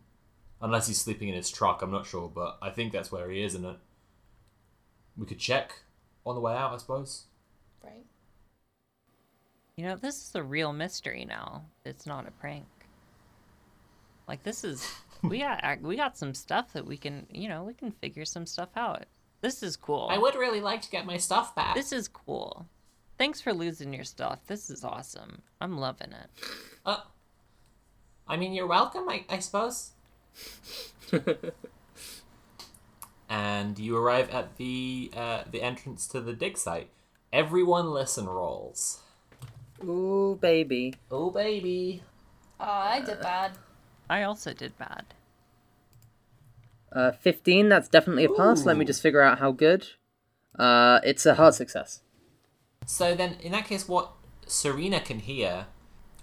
Unless he's sleeping in his truck, I'm not sure, but I think that's where he is, and it. We could check on the way out, I suppose. Right. You know, this is a real mystery now. It's not a prank. Like this is [LAUGHS] we got we got some stuff that we can, you know, we can figure some stuff out. This is cool. I would really like to get my stuff back. This is cool. Thanks for losing your stuff. This is awesome. I'm loving it. Uh, I mean, you're welcome, I, I suppose. [LAUGHS] and you arrive at the uh, the entrance to the dig site. Everyone, listen rolls. ooh, baby. Oh, baby. Oh, I did bad. I also did bad. Uh, 15, that's definitely a pass. Let me just figure out how good. Uh, it's a hard success. So then, in that case, what Serena can hear,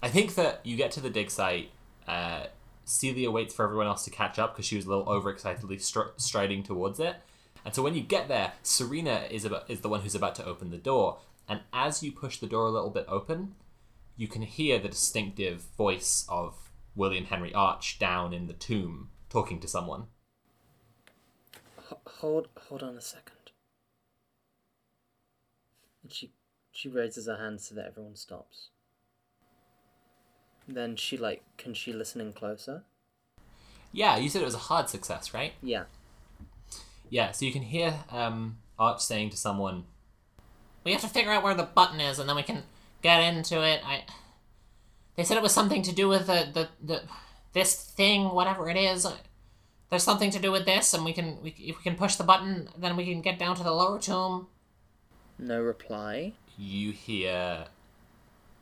I think that you get to the dig site. Uh, Celia waits for everyone else to catch up because she was a little overexcitedly str- striding towards it. And so when you get there, Serena is about is the one who's about to open the door. And as you push the door a little bit open, you can hear the distinctive voice of William Henry Arch down in the tomb talking to someone. Hold, hold on a second. And she, she raises her hand so that everyone stops. Then she like, can she listen in closer? Yeah, you said it was a hard success, right? Yeah. Yeah, so you can hear um, Arch saying to someone, "We have to figure out where the button is, and then we can get into it." I. They said it was something to do with the the, the this thing, whatever it is. There's something to do with this, and we can we, if we can push the button, then we can get down to the lower tomb. No reply. You hear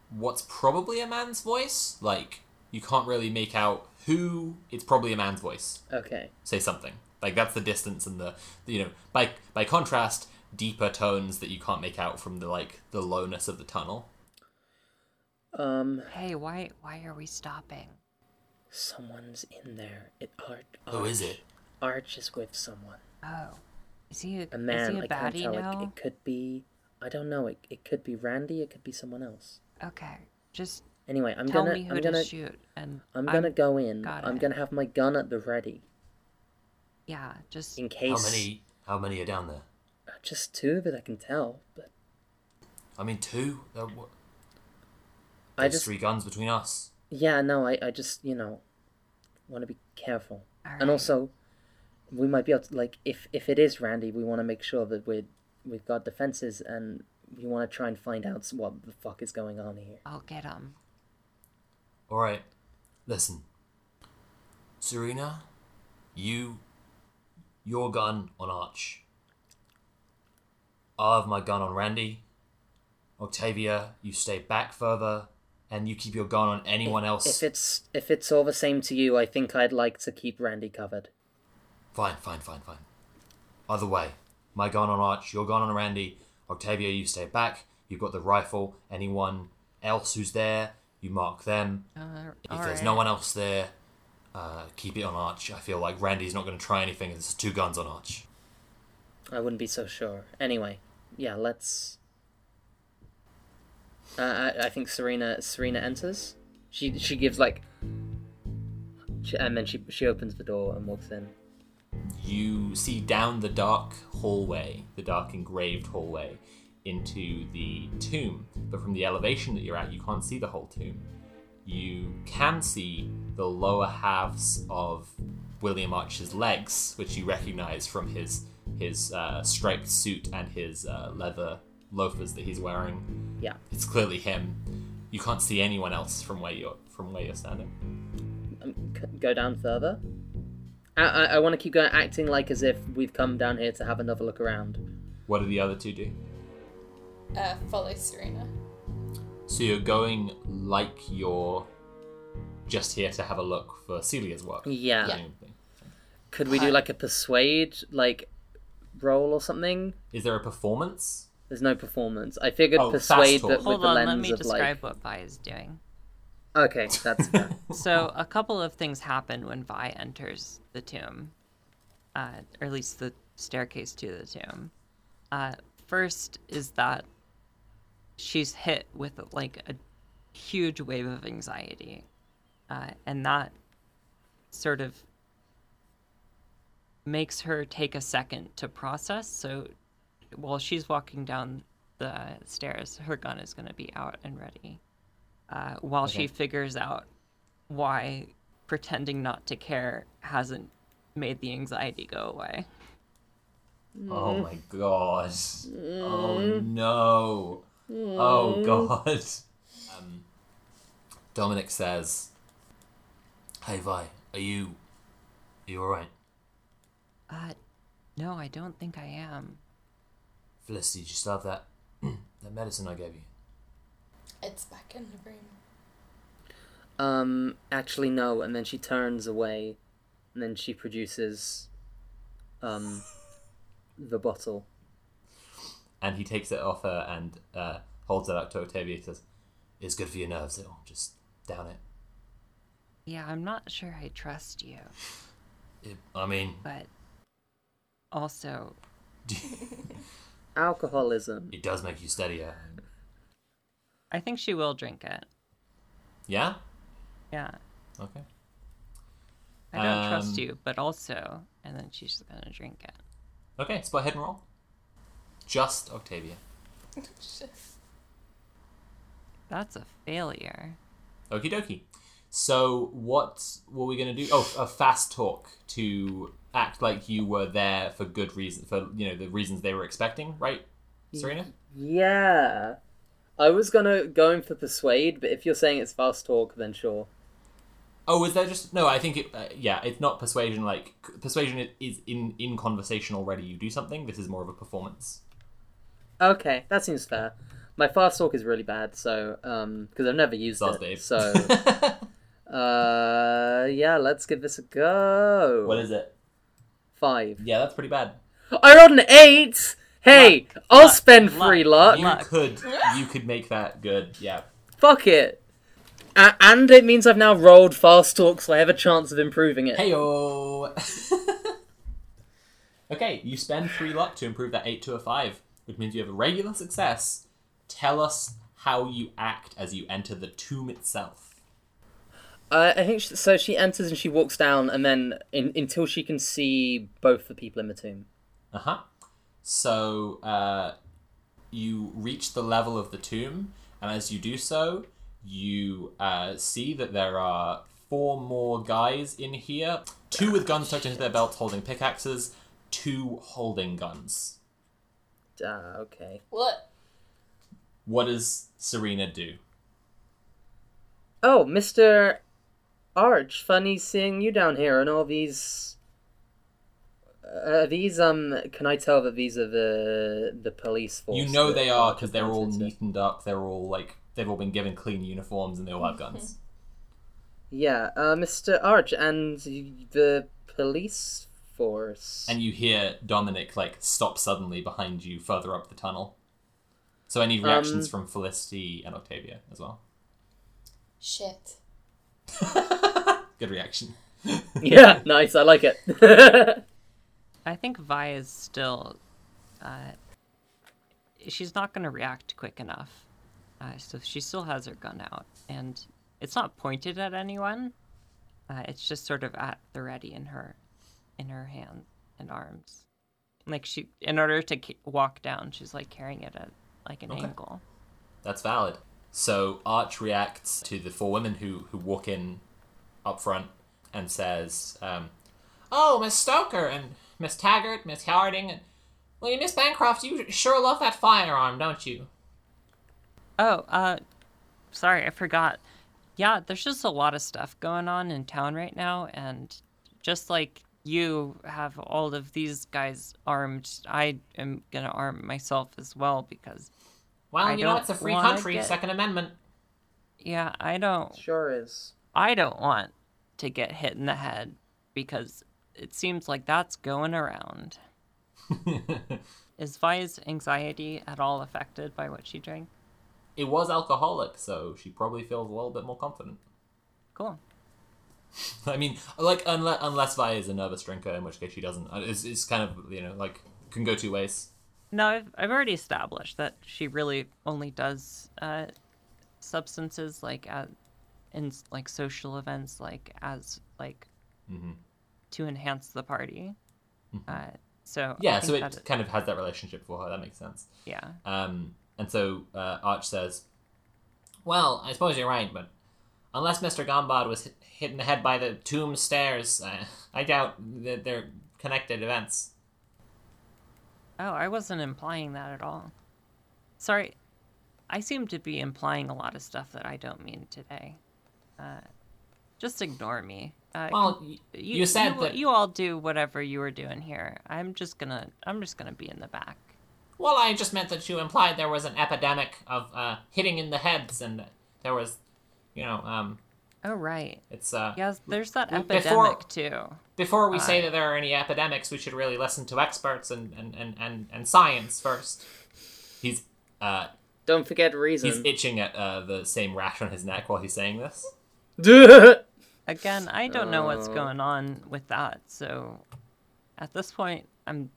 what's probably a man's voice. Like you can't really make out who. It's probably a man's voice. Okay. say something. Like that's the distance and the, the you know by by contrast deeper tones that you can't make out from the like the lowness of the tunnel. Um, Hey, why why are we stopping? someone's in there. It Arch. Who is it? Arch is with someone. Oh. Is he a, A man. is he a I can't tell. now? It, it could be. I don't know. It, it could be Randy. It could be someone else. Okay. Just Anyway, I'm tell gonna. me who I'm gonna. shoot and I'm gonna go in. got I'm it. gonna have my gun at the ready Yeah, just in case. How many? How many are down there? Uh, Just two that I can tell, but I mean, two. There, wa- I just. three guns between us. Yeah, no, I, I just, you know, want to be careful. Alright. And also, we might be able to, like, if if it is Randy, we want to make sure that we're we've got defenses, and we want to try and find out what the fuck is going on here. I'll get him. All right, listen, Serena, you, your gun on Arch. I'll have my gun on Randy. Octavia, you stay back further, and you keep your gun on anyone else. If it's if it's all the same to you, I think I'd like to keep Randy covered. Fine, fine, fine, fine. Other way. My gun on Arch, your gun on Randy. Octavia, you stay back. You've got the rifle. Anyone else who's there, you mark them. Uh, If there's no one else there, uh, keep it on Arch. I feel like Randy's not going to try anything. There's two guns on Arch. I wouldn't be so sure. Anyway, yeah, let's. Uh, I, I think Serena Serena enters. She she gives like, she, and then she she opens the door and walks in. You see down the dark hallway, the dark engraved hallway, into the tomb. But from the elevation that you're at, you can't see the whole tomb. you can see the lower halves of William Archer's legs, which you recognize from his his uh, striped suit and his uh, leather loafers that he's wearing. Yeah. It's clearly him. You can't see anyone else from where you're from where you're standing. Um, c- go down further. I, I, I want to keep going, acting like as if we've come down here to have another look around. What do the other two do? Uh, follow Serena. So you're going like you're just here to have a look for Celia's work. Yeah. presumably. Could we do like a persuade, like roll or something? Is there a performance? There's no performance. I figured Oh, fast persuade, talk. but with Hold the on, lens let me of describe like. what Vi is doing. Okay, that's fair. [LAUGHS] So a couple of things happen when Vi enters the tomb, uh, or at least the staircase to the tomb. Uh, first is that she's hit with like a huge wave of anxiety, uh, and that sort of makes her take a second to process. So while she's walking down the stairs, her gun is going to be out and ready. Uh, while she figures out why pretending not to care hasn't made the anxiety go away. Oh my god. Oh no. Oh god. Um, Dominic says, Hey Vi, are you are you alright? Uh, no, I don't think I am. Felicity, did you still have that [CLEARS THROAT] that medicine I gave you? It's back in the room. Um, actually, no. And then she turns away, and then she produces, um, [LAUGHS] the bottle. And he takes it off her and uh, holds it up to Octavia. He says, It's good for your nerves, it'll just down it. Yeah, I'm not sure I trust you, it I mean, but also, [LAUGHS] Alcoholism. it does make you steadier. I think she will drink it. Yeah? Yeah, Okay. I don't trust Um, you, but also, and then she's gonna drink it. Okay, spot hidden roll. Just Octavia. [LAUGHS] That's a failure. Okie dokie. So, what were we going to do? Oh, a fast talk to act like you were there for good reason, for, you know, the reasons they were expecting, right, Serena? Yeah. I was gonna go in for persuade, but if you're saying it's fast talk, then sure. Oh, is there just. No, I think it. Uh, yeah, it's not persuasion, like. Persuasion is in, in conversation already. You do something. This is more of a performance. Okay, that seems fair. My fast talk is really bad, so um, because I've never used Soz it. Dave. So, [LAUGHS] uh, yeah, let's give this a go. what is it? Five. Yeah, that's pretty bad. I rolled an eight. Hey, Luck, I'll luck, spend luck. free luck. You could. You could make that good. Yeah. Fuck it. A- and it means I've now rolled fast talk, so I have a chance of improving it. Heyo. [LAUGHS] okay, you spend three luck to improve that eight to a five, which means you have a regular success. Tell us how you act as you enter the tomb itself. Uh, I think she, so. She enters and she walks down, and then in, until she can see both the people in the tomb. Uh huh. So uh, you reach the level of the tomb, and as you do so, you uh, see that there are four more guys in here. Two with guns tucked into their belts, holding pickaxes. Two holding guns. Ah, okay. What? What does Serena do? Oh, Mister Arch, funny seeing you down here and all these. Uh, are these um? Can I tell that these are the the police force? You know that they are because they're all entered into? neatened up. They're all like they've all been given clean uniforms and they all have [LAUGHS] guns. Yeah, uh, Mister Arch and the police force. and you hear Dominic like stop suddenly behind you further up the tunnel. So any reactions Um, from Felicity and Octavia as well? Shit. [LAUGHS] Good reaction. [LAUGHS] yeah, nice. I like it. I think Vi is still. Uh, she's not going to react quick enough. Uh, so she still has her gun out. And it's not pointed at anyone, uh, it's just sort of at the ready in her in her hands and arms. Like she, in order to walk down, she's like carrying it at like an Okay. angle. That's valid. So Arch reacts to the four women who who walk in up front and says, um, "Oh, Miss Stoker and Miss Taggart, Miss Harding, and well, Miss Bancroft, you sure love that firearm, don't you?" Oh, uh, sorry, I forgot. Yeah, there's just a lot of stuff going on in town right now, and just like you have all of these guys armed, I am gonna arm myself as well because, Well, I you know don't it's a free country, get- Second Amendment. yeah, I don't, Sure is. I don't want to get hit in the head because it seems like that's going around. [LAUGHS] Is Vi's anxiety at all affected by what she drank? it was alcoholic, so she probably feels a little bit more confident. Cool. [LAUGHS] I mean, like unless unless Vi is a nervous drinker, in which case she doesn't. Uh, It's, it's kind of you know like can go two ways. No, I've, I've already established that she really only does uh, substances like at in like social events, like as like hmm to enhance the party. Uh, so Yeah, so it kind of has that relationship for her. That makes sense. yeah. Um, and so uh, Arch says, "Well, I suppose you're right, but unless Mister Gombard was hit, hit in the head by the tomb stairs, uh, I doubt that they're connected events." Oh, I wasn't implying that at all. Sorry, I seem to be implying a lot of stuff that I don't mean today. Uh, just ignore me. Uh, Well, y- you, said you, that. you all do whatever you were doing here. I'm just gonna I'm just gonna be in the back. Well, I just meant that you implied there was an epidemic of uh, hitting in the heads, and there was, you know, um, Oh right. it's uh. Yes, there's that Before- epidemic too. Before we say Uh, that there are any epidemics, we should really listen to experts and, and, and, and, and science first. He's uh Don't forget reason. he's itching at uh, the same rash on his neck while he's saying this. [LAUGHS] Again, I don't know what's going on with that. So at this point, I'm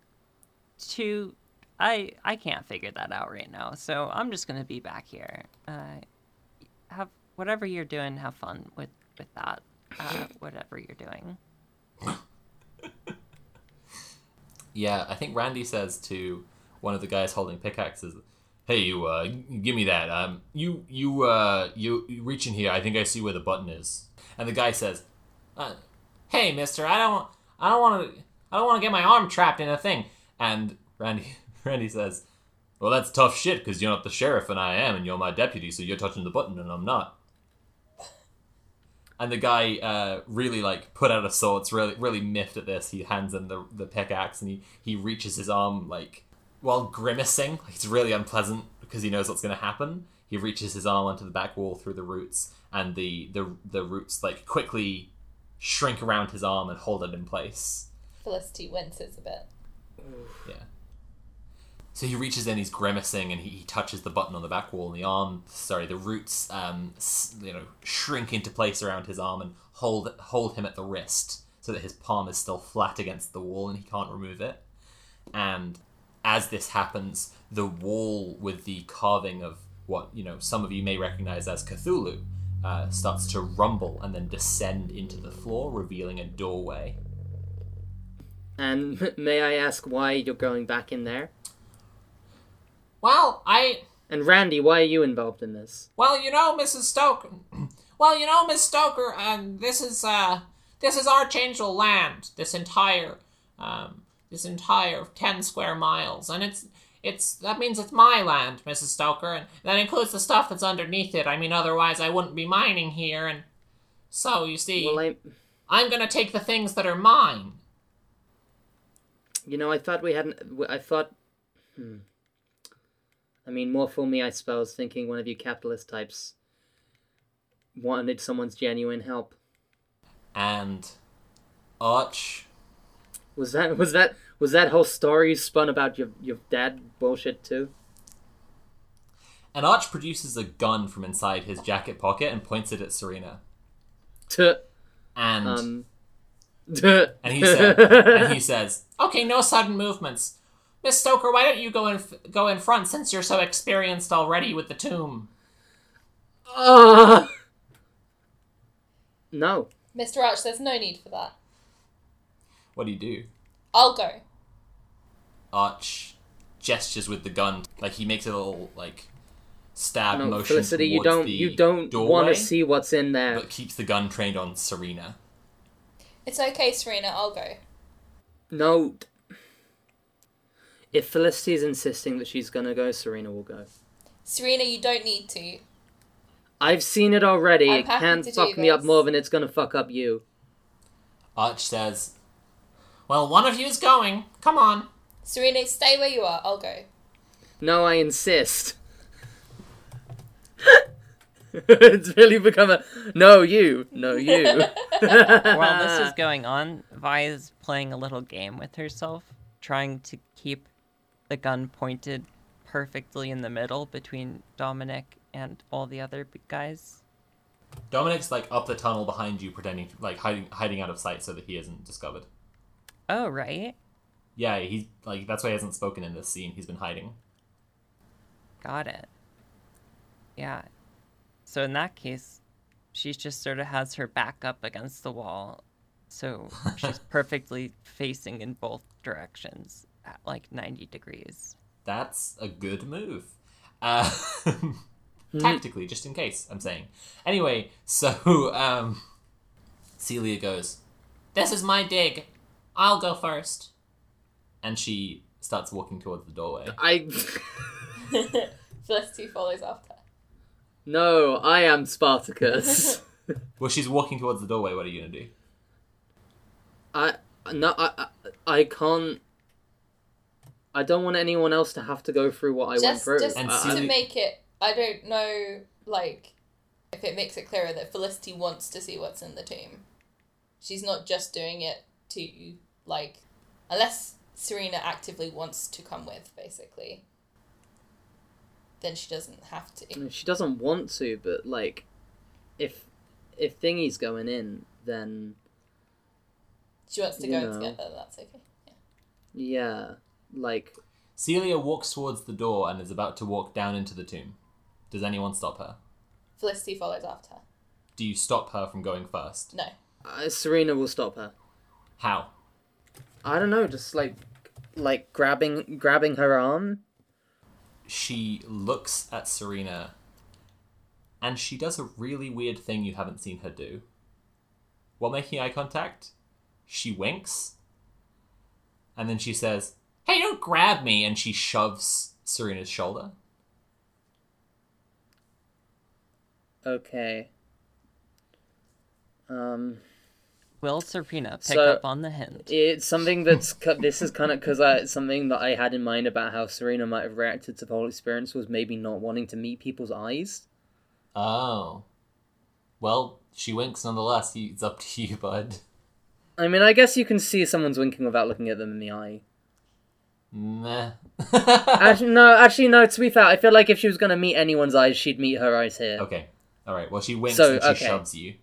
too I I can't figure that out right now. So I'm just gonna be back here. Uh, have whatever you're doing. Have fun with with that. Uh, [LAUGHS] whatever you're doing. [LAUGHS] Yeah, I think Randy says to one of the guys holding pickaxes, "Hey, you, uh, give me that. Um, you, you, uh, you, reach in here. I think I see where the button is." And the guy says, uh, "Hey, Mister, I don't, I don't want to, I don't want to get my arm trapped in a thing." And Randy, [LAUGHS] Randy says, "Well, that's tough shit because you're not the sheriff and I am, and you're my deputy, so you're touching the button and I'm not." And the guy uh, really like put out a sorts, really really miffed at this. He hands him the the pickaxe and he he reaches his arm like while grimacing. Like, it's really unpleasant because he knows what's going to happen. He reaches his arm onto the back wall through the roots, and the the the roots like quickly shrink around his arm and hold it in place. Felicity winces a bit. Yeah. So he reaches in, he's grimacing, and he, he touches the button on the back wall, and the arm, sorry, the roots, um, you know, shrink into place around his arm and hold hold him at the wrist, so that his palm is still flat against the wall, and he can't remove it. And as this happens, the wall with the carving of what you know some of you may recognize as Cthulhu uh, starts to rumble and then descend into the floor, revealing a doorway. and may I ask why you're going back in there? Well, I And Randy, why are you involved in this? Well, you know, Mrs. Stoker. [CLEARS THROAT] Well, you know, Miss Stoker. Um, this is uh, this is Archangel land. This entire, um, this entire ten square miles, and it's it's that means it's my land, Mrs. Stoker, and that includes the stuff that's underneath it. I mean, otherwise I wouldn't be mining here, and so you see, Well, I, I'm gonna take the things that are mine. you know, I thought we hadn't. I thought. Hmm. I mean, more for me, I suppose, thinking one of you capitalist types wanted someone's genuine help. And Arch Was that was that was that whole story you spun about your your dad bullshit too? and Arch produces a gun from inside his jacket pocket and points it at Serena. Tuh. And Um. [LAUGHS] And he said, and he says, "Okay, no sudden movements, Miss Stoker. Why don't you go in f- go in front since you're so experienced already with the tomb?" Uh, no. Mr. Arch, there's no need for that. What do you do? I'll go. Arch gestures with the gun, like he makes a little like stab No, motion Felicity, you towards don't the you don't want to see what's in there. but keeps the gun trained on Serena. It's okay, Serena. I'll go. No. If Felicity is insisting that she's gonna go, Serena will go. Serena, you don't need to. I've seen it already. I'm it can't to do fuck me up more than it's gonna fuck up you. Arch says, "Well, one of you is going. Come on." Serena, stay where you are. I'll go. No, I insist. [LAUGHS] it's really become a no you, no you. [LAUGHS] While this is [LAUGHS] going on, Vi is playing a little game with herself, trying to keep the gun pointed perfectly in the middle between Dominic and all the other guys. Dominic's like up the tunnel behind you, pretending like hiding hiding out of sight so that he isn't discovered. Oh, right. Yeah, he's like that's why he hasn't spoken in this scene. He's been hiding. Got it. Yeah. So in that case, she just sort of has her back up against the wall. So [LAUGHS] she's perfectly facing in both directions at like 90 degrees. That's a good move. Uh, [LAUGHS] tactically, just in case, I'm saying. Anyway, so um, Celia goes, This is my dig. I'll go first. And she starts walking towards the doorway. I [LAUGHS] [LAUGHS] Felicity follows after. no, I am Spartacus. [LAUGHS] Well, she's walking towards the doorway. What are you going to do? I no, I, I I can't. I don't want anyone else to have to go through what I went through. just And I- to Celia- make it, I don't know, like, if it makes it clearer that Felicity wants to see what's in the tomb. She's not just doing it to, like, unless Serena actively wants to come with, basically. Then she doesn't have to. she doesn't want to, but like, if if Thingy's going in, then She wants to go know. together. That's okay. Yeah. yeah, like Celia walks towards the door and is about to walk down into the tomb. Does anyone stop her? Felicity follows after her. Do you stop her from going first? No. uh, Serena will stop her. How? I don't know, just like like grabbing grabbing her arm. She looks at Serena and she does a really weird thing you haven't seen her do. While making eye contact, she winks and then she says, Hey, don't grab me! And she shoves Serena's shoulder. Okay. Um. Will Serena pick So- up on the hint? It's something that's cu- this is kind of because it's something that I had in mind about how Serena might have reacted to the whole experience was maybe not wanting to meet people's eyes. Oh. Well, she winks nonetheless. It's up to you, bud. I mean, I guess you can see someone's winking without looking at them in the eye. Meh. Actually, no, actually, no. To be fair, I feel like if she was gonna meet anyone's eyes, she'd meet her eyes here. okay. Alright, well, she winks So, and she okay. shoves you.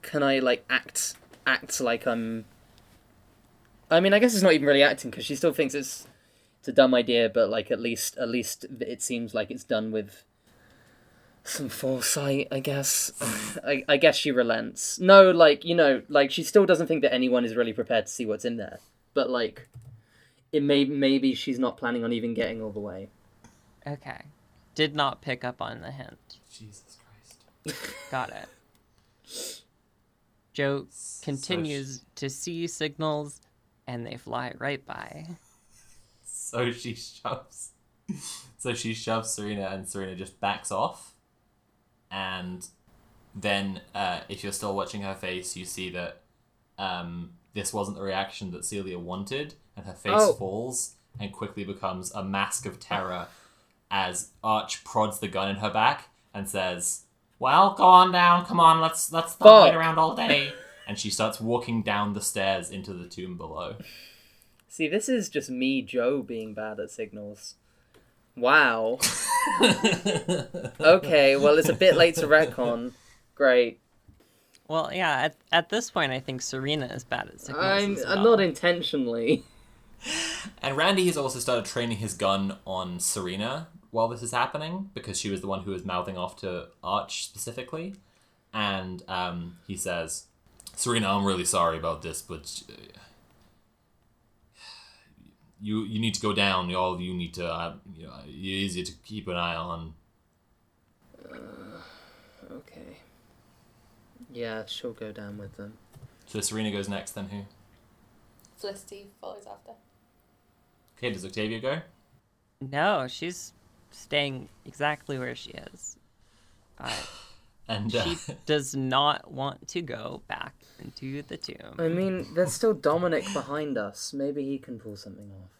Can I like act act like I'm? I mean, I guess it's not even really acting because she still thinks it's it's a dumb idea, but like at least at least it seems like it's done with some foresight. I guess. [LAUGHS] I I guess she relents. No, like you know, like she still doesn't think that anyone is really prepared to see what's in there, but like. It may maybe she's not planning on even getting all the way. Okay. Did not pick up on the hint. Jesus Christ. Got it. [LAUGHS] Joe continues to see signals and they fly right by. So she shoves. So she shoves Serena, and Serena just backs off. And then, uh, if you're still watching her face, you see that um, this wasn't the reaction that Celia wanted, and her face Oh. falls and quickly becomes a mask of terror as Arch prods the gun in her back and says, "Well, go on down. Come on, let's let's not wait around all [LAUGHS] day." And she starts walking down the stairs into the tomb below. See, this is just me, Joe, being bad at signals. Wow. [LAUGHS] Okay, well, it's a bit late to retcon. Great. Well, yeah, at, at this point, I think Serena is bad at signals. I'm, as I'm well. not intentionally. And Randy has also started training his gun on Serena while this is happening because she was the one who was mouthing off to Arch specifically. And um, he says, Serena, I'm really sorry about this, but uh, you you need to go down. All of you need to. Uh, you know, it's easier to keep an eye on. Okay. Yeah, she'll go down with them. So Serena goes next, then who? Felicity follows after. Okay, does Octavia go? No, she's staying exactly where she is. [SIGHS] Uh, And uh, she does not want to go back into the tomb. I mean, there's still Dominic behind us. Maybe he can pull something off.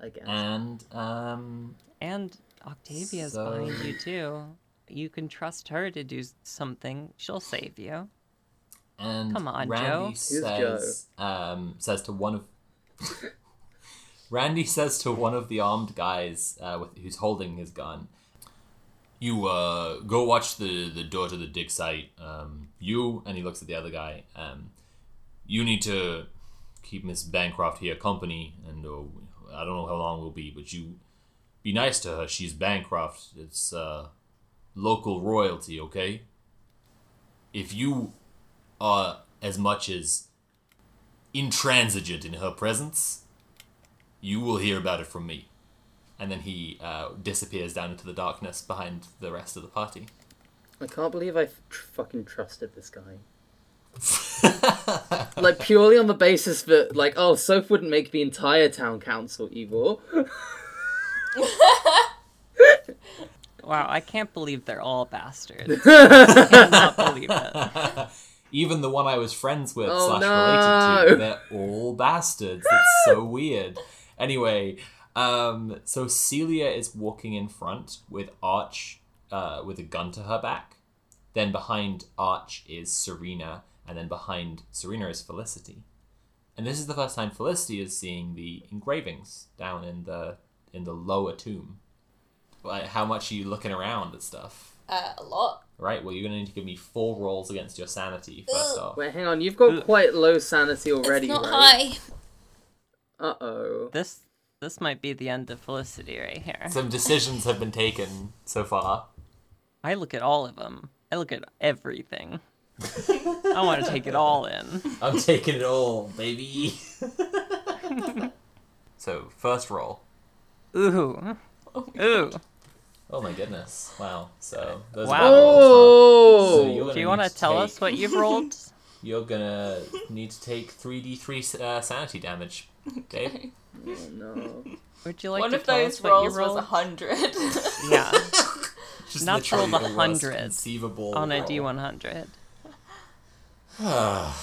I guess. and um, And Octavia's So- behind you too. You can trust her to do something. She'll save you. and Come on, Randy Joe. Who's says um says to one of [LAUGHS] Randy says to one of the armed guys uh, with, who's holding his gun, "You uh, go watch the the door to the dig site. Um, you and he looks at the other guy. Um, you need to keep Miss Bancroft here company, and uh, I don't know how long we'll be, but you be nice to her. She's Bancroft. It's uh, local royalty, okay? If you are as much as intransigent in her presence, you will hear about it from me. And then he uh, disappears down into the darkness behind the rest of the party. I can't believe I tr- fucking trusted this guy. [LAUGHS] like purely on the basis that, like, oh, Soph wouldn't make the entire town council evil. [LAUGHS] Wow, I can't believe they're all bastards. [LAUGHS] I cannot believe it. Even the one I was friends with Oh, slash no. related to, they're all bastards. It's so weird. Anyway, um, so Celia is walking in front with Arch uh, with a gun to her back. Then behind Arch is Serena, and then behind Serena is Felicity. And this is the first time Felicity is seeing the engravings down in the in the lower tomb. Like, how much are you looking around at stuff? Uh, a lot. Right, well, you're going to need to give me four rolls against your sanity first Ugh. off. Wait, hang on, you've got quite low sanity already, it's not right? high. Uh oh. This this might be the end of Felicity right here. Some decisions have been taken so far. I look at all of them. I look at everything. [LAUGHS] I want to take it all in. I'm taking it all, baby. [LAUGHS] so, first roll. Ooh. Ooh. Oh my goodness. Wow. So, those Wow. are bad rolls. huh? Oh! So you're Do you want to tell take- us what you've rolled? [LAUGHS] You're gonna need to take 3d3 uh, sanity damage, Dave. Oh, no. [LAUGHS] Would you like One to of tell those us what you rolls was a hundred. [LAUGHS] Yeah, [LAUGHS] Just Not literally roll the worst 100 conceivable on a roll. D100. [SIGHS] wow,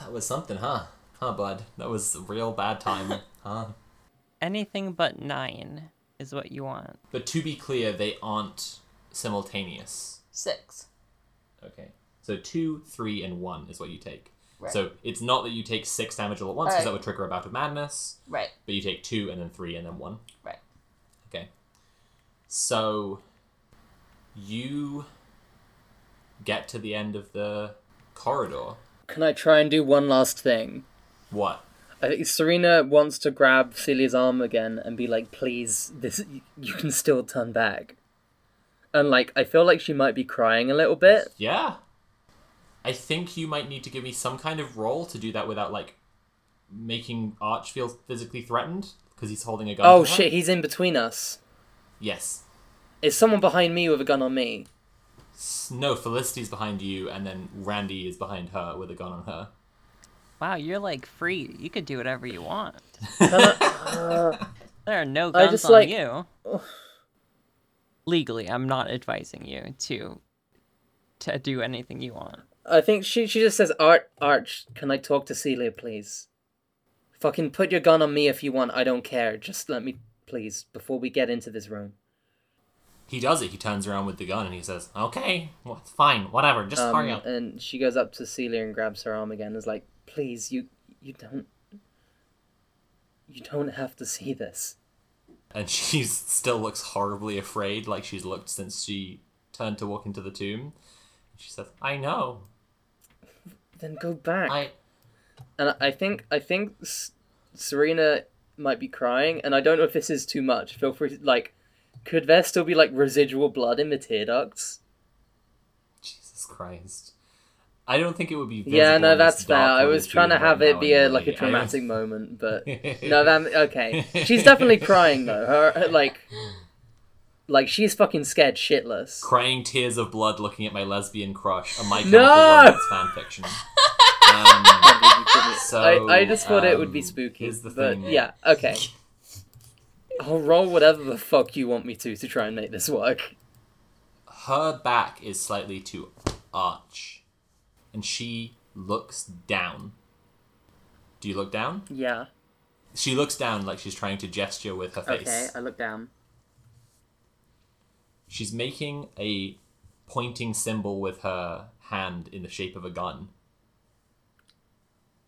that was something, huh? Huh, bud? That was a real bad time, huh? Anything but nine is what you want. But to be clear, they aren't simultaneous. Six. Okay. So two, three, and one is what you take. Right. So it's not that you take six damage all at once because Right. that would trigger a bout of madness, Right. but you take two and then three and then one. Right. Okay. So you get to the end of the corridor. Can I try and do one last thing? What? I think Serena wants to grab Celia's arm again and be like, "Please, this you can still turn back." And like, I feel like she might be crying a little bit. Yeah. I think you might need to give me some kind of roll to do that without like making Arch feel physically threatened because he's holding a gun. Oh shit, he's in between us. Yes. Is someone behind me with a gun on me? S- No, Felicity's behind you, and then Randy is behind her with a gun on her. Wow, you're like free. You could do whatever you want. [LAUGHS] [LAUGHS] There are no guns just, on like- you. Legally, I'm not advising you to to do anything you want. I think she she just says, "Art, Arch, can I talk to Celia, please? Fucking put your gun on me if you want. I don't care. Just let me, please, before we get into this room." He does it. He turns around with the gun and he says, "Okay, well, fine, whatever. Just hurry Um, up." and she goes up to Celia and grabs her arm again. And is like, "Please, you you don't you don't have to see this." And [LAUGHS] she still looks horribly afraid, like she's looked since she turned to walk into the tomb. She says, "I know. Then go back. I." And I- think I think Serena might be crying, and I don't know if this is too much. Feel free. To, like, could there still be like residual blood in the tear ducts? Jesus Christ. I don't think it would be. Yeah, no, that's fair. I was trying to have right it be a like a [LAUGHS] dramatic moment, but [LAUGHS] no, that okay. She's definitely crying though. Her, her like Like she's fucking scared shitless. Crying tears of blood looking at my lesbian crush, a My No! Fanfiction. Um, so, I, I just thought it would be um, spooky. here's the but thing. yeah, okay. [LAUGHS] I'll roll whatever the fuck you want me to to try and make this work. her back is slightly to arch, and she looks down. Do you look down? Yeah. She looks down like she's trying to gesture with her face. Okay, I look down. She's making a pointing symbol with her hand in the shape of a gun.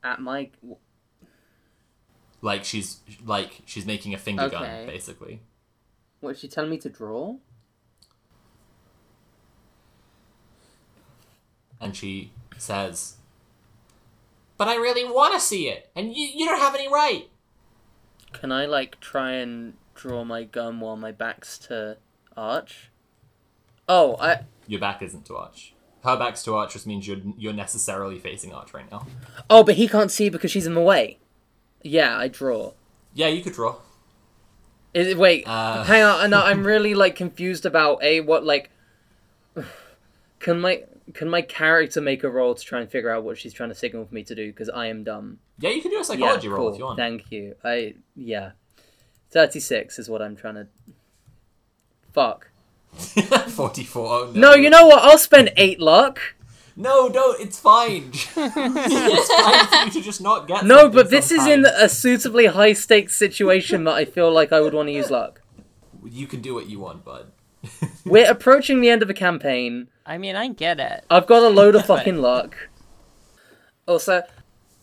At my Like she's like she's making a finger gun, basically. what is she telling me to draw? And she says, But I really want to see it, and you, you don't have any right. Can I like try and draw my gun while my back's to Arch? Oh, I Your back isn't to Arch. Her back's to Arch, which means you're you're necessarily facing Arch right now. Oh, but he can't see because she's in the way. Yeah, I draw. Yeah, you could draw. Is it, wait, Uh. hang on. No, I'm [LAUGHS] really like confused about a what like. [SIGHS] Can my can my character make a roll to try and figure out what she's trying to signal for me to do? Because I am dumb. Yeah, you can do a psychology yeah, roll cool. if you want. Thank you. I yeah, thirty six is what I'm trying to. Fuck. [LAUGHS] Forty-four. Oh, No, you know what? I'll spend eight luck. No, don't. It's fine. [LAUGHS] [LAUGHS] it's fine for you to just not get. No, but this is in a suitably high stakes situation that I feel like I would want to use luck. You can do what you want, bud. We're approaching the end of a campaign. I mean, I get it. I've got a load of fucking luck. Also,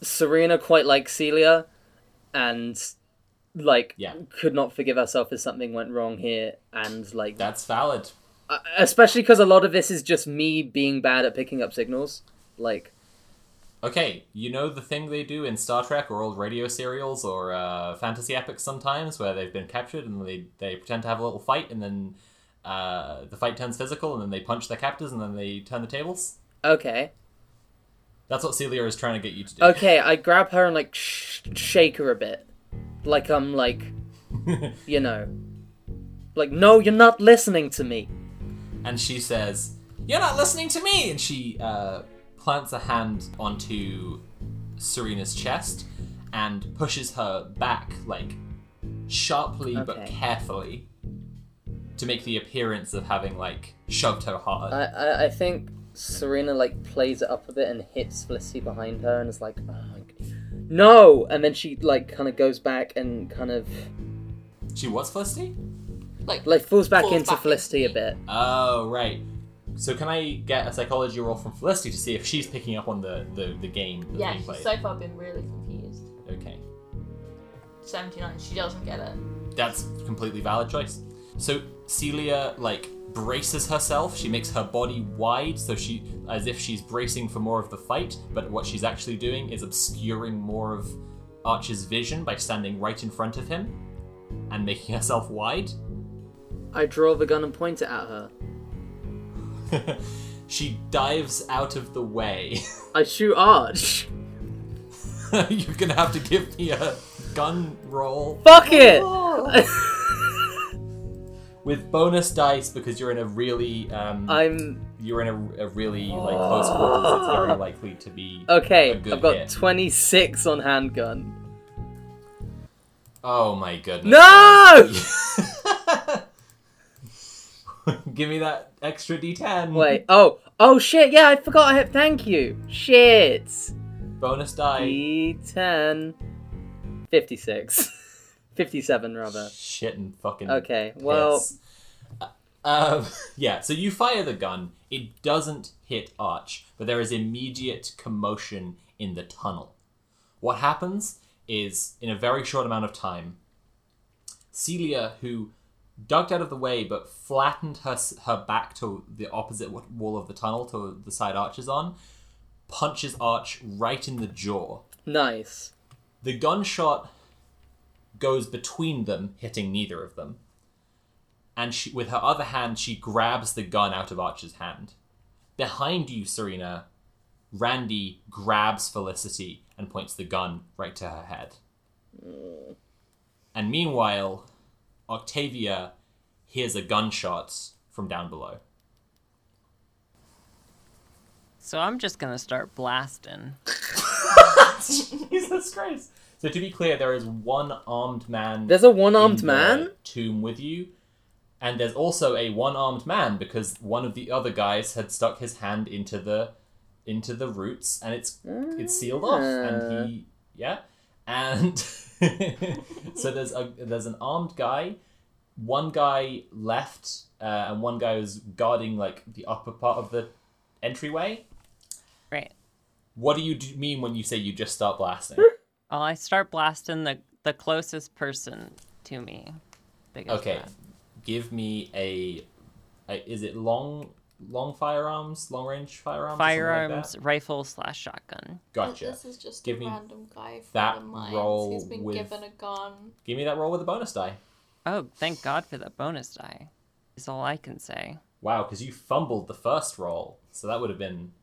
Serena quite likes Celia, and like Yeah. could not forgive herself if something went wrong here, and like That's valid. especially because a lot of this is just me being bad at picking up signals. Like, Okay, you know the thing they do in Star Trek or old radio serials or uh, fantasy epics sometimes, where they've been captured and they they pretend to have a little fight, and then uh, the fight turns physical, and then they punch their captors, and then they turn the tables. okay, That's what Celia is trying to get you to do. okay, I grab her and like sh- shake her a bit, like I'm like, [LAUGHS] you know, like no, you're not listening to me. and she says, "You're not listening to me." And she uh, plants a hand onto Serena's chest and pushes her back, like sharply but carefully, to make the appearance of having like shoved her hard. I, I, I think Serena like plays it up a bit and hits Felicity behind her and is like, oh, no, and then she like kind of goes back and kind of she was Felicity? Like, like falls back Falls into back Felicity into a bit. Oh right. So can I get a psychology roll from Felicity to see if she's picking up on the the, the game that's yeah, being she's played? so far been really confused. Okay. 79, she doesn't get it. That's a completely valid choice. So Celia like braces herself. She makes her body wide, so she as if she's bracing for more of the fight. But what she's actually doing is obscuring more of Archer's vision by standing right in front of him and making [LAUGHS] herself wide. I draw the gun and point it at her. [LAUGHS] she dives out of the way. [LAUGHS] I shoot Arch. You're gonna have to give me a gun roll Fuck it. Oh. With bonus dice because you're in a really um, I'm you're in a, a really like close quarters. It's very likely to be okay. a good I've got hit. 26 on handgun. Oh my goodness! No! [LAUGHS] Give me that extra d10. Wait. Oh. Oh shit. Yeah, I forgot. I have. Thank you. Shit. bonus die. D10. 56. [LAUGHS] 57 rather. Shit and fucking. Okay. Well. piss. Uh, um, [LAUGHS] yeah. So you fire the gun. It doesn't hit Arch, but there is immediate commotion in the tunnel. What happens is, in a very short amount of time, Celia, who ducked out of the way but flattened her her back to the opposite wall of the tunnel to the side Arch is on, punches Arch right in the jaw. Nice. The gunshot goes between them, hitting neither of them. And she, with her other hand, she grabs the gun out of Archer's hand. Behind you, Serena, Randy grabs Felicity and points the gun right to her head. And meanwhile, Octavia hears a gunshot from down below. So I'm just gonna start blasting. [LAUGHS] Jesus Christ. So to be clear, there is one armed man. There's a one-armed man? tomb with you, and there's also a one-armed man because one of the other guys had stuck his hand into the into the roots, and it's it's sealed off, and he yeah, and [LAUGHS] so there's a there's an armed guy, one guy left, uh, and one guy is guarding like the upper part of the entryway. Right. What do you do, mean when you say you just start blasting? Well, I start blasting the the closest person to me. Okay, threat. give me a, a. Is it long, long firearms, long range firearms? or something like Firearms, rifle slash shotgun. Gotcha. This is just Give a me random guy from that the mines. roll He's been with- given a gun. Give me that roll with a bonus die. Oh, thank God for that bonus die. Is all I can say. Wow, because you fumbled the first roll, so that would have been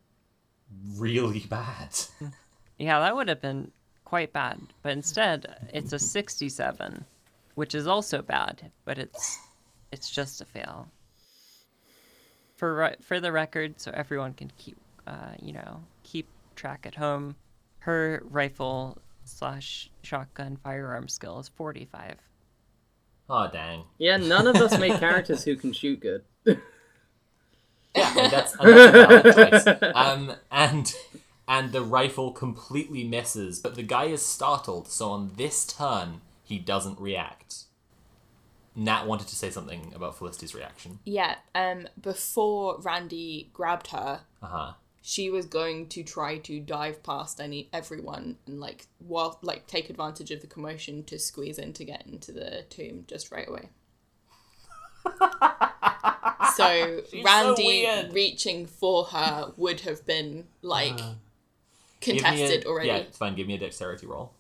really [LAUGHS] bad. [LAUGHS] Yeah, that would have been quite bad. But instead, it's a 67, which is also bad, but it's it's just a fail. For ri- for the record, so everyone can keep uh, you know, keep track at home. Her rifle slash shotgun firearm skill is 45. Oh dang. Yeah, none of us make [LAUGHS] characters who can shoot good. Yeah, and that's, and that's a valid choice. Um, and and the rifle completely misses, but the guy is startled. So on this turn, he doesn't react. Nat wanted to say something about Felicity's reaction. Yeah. Um. Before Randy grabbed her, Uh huh. she was going to try to dive past any everyone and like while like take advantage of the commotion to squeeze in to get into the tomb just right away. [LAUGHS] so She's Randy weird. reaching for her would have been like Give me a- contested already. Yeah, it's fine. Give me a dexterity roll.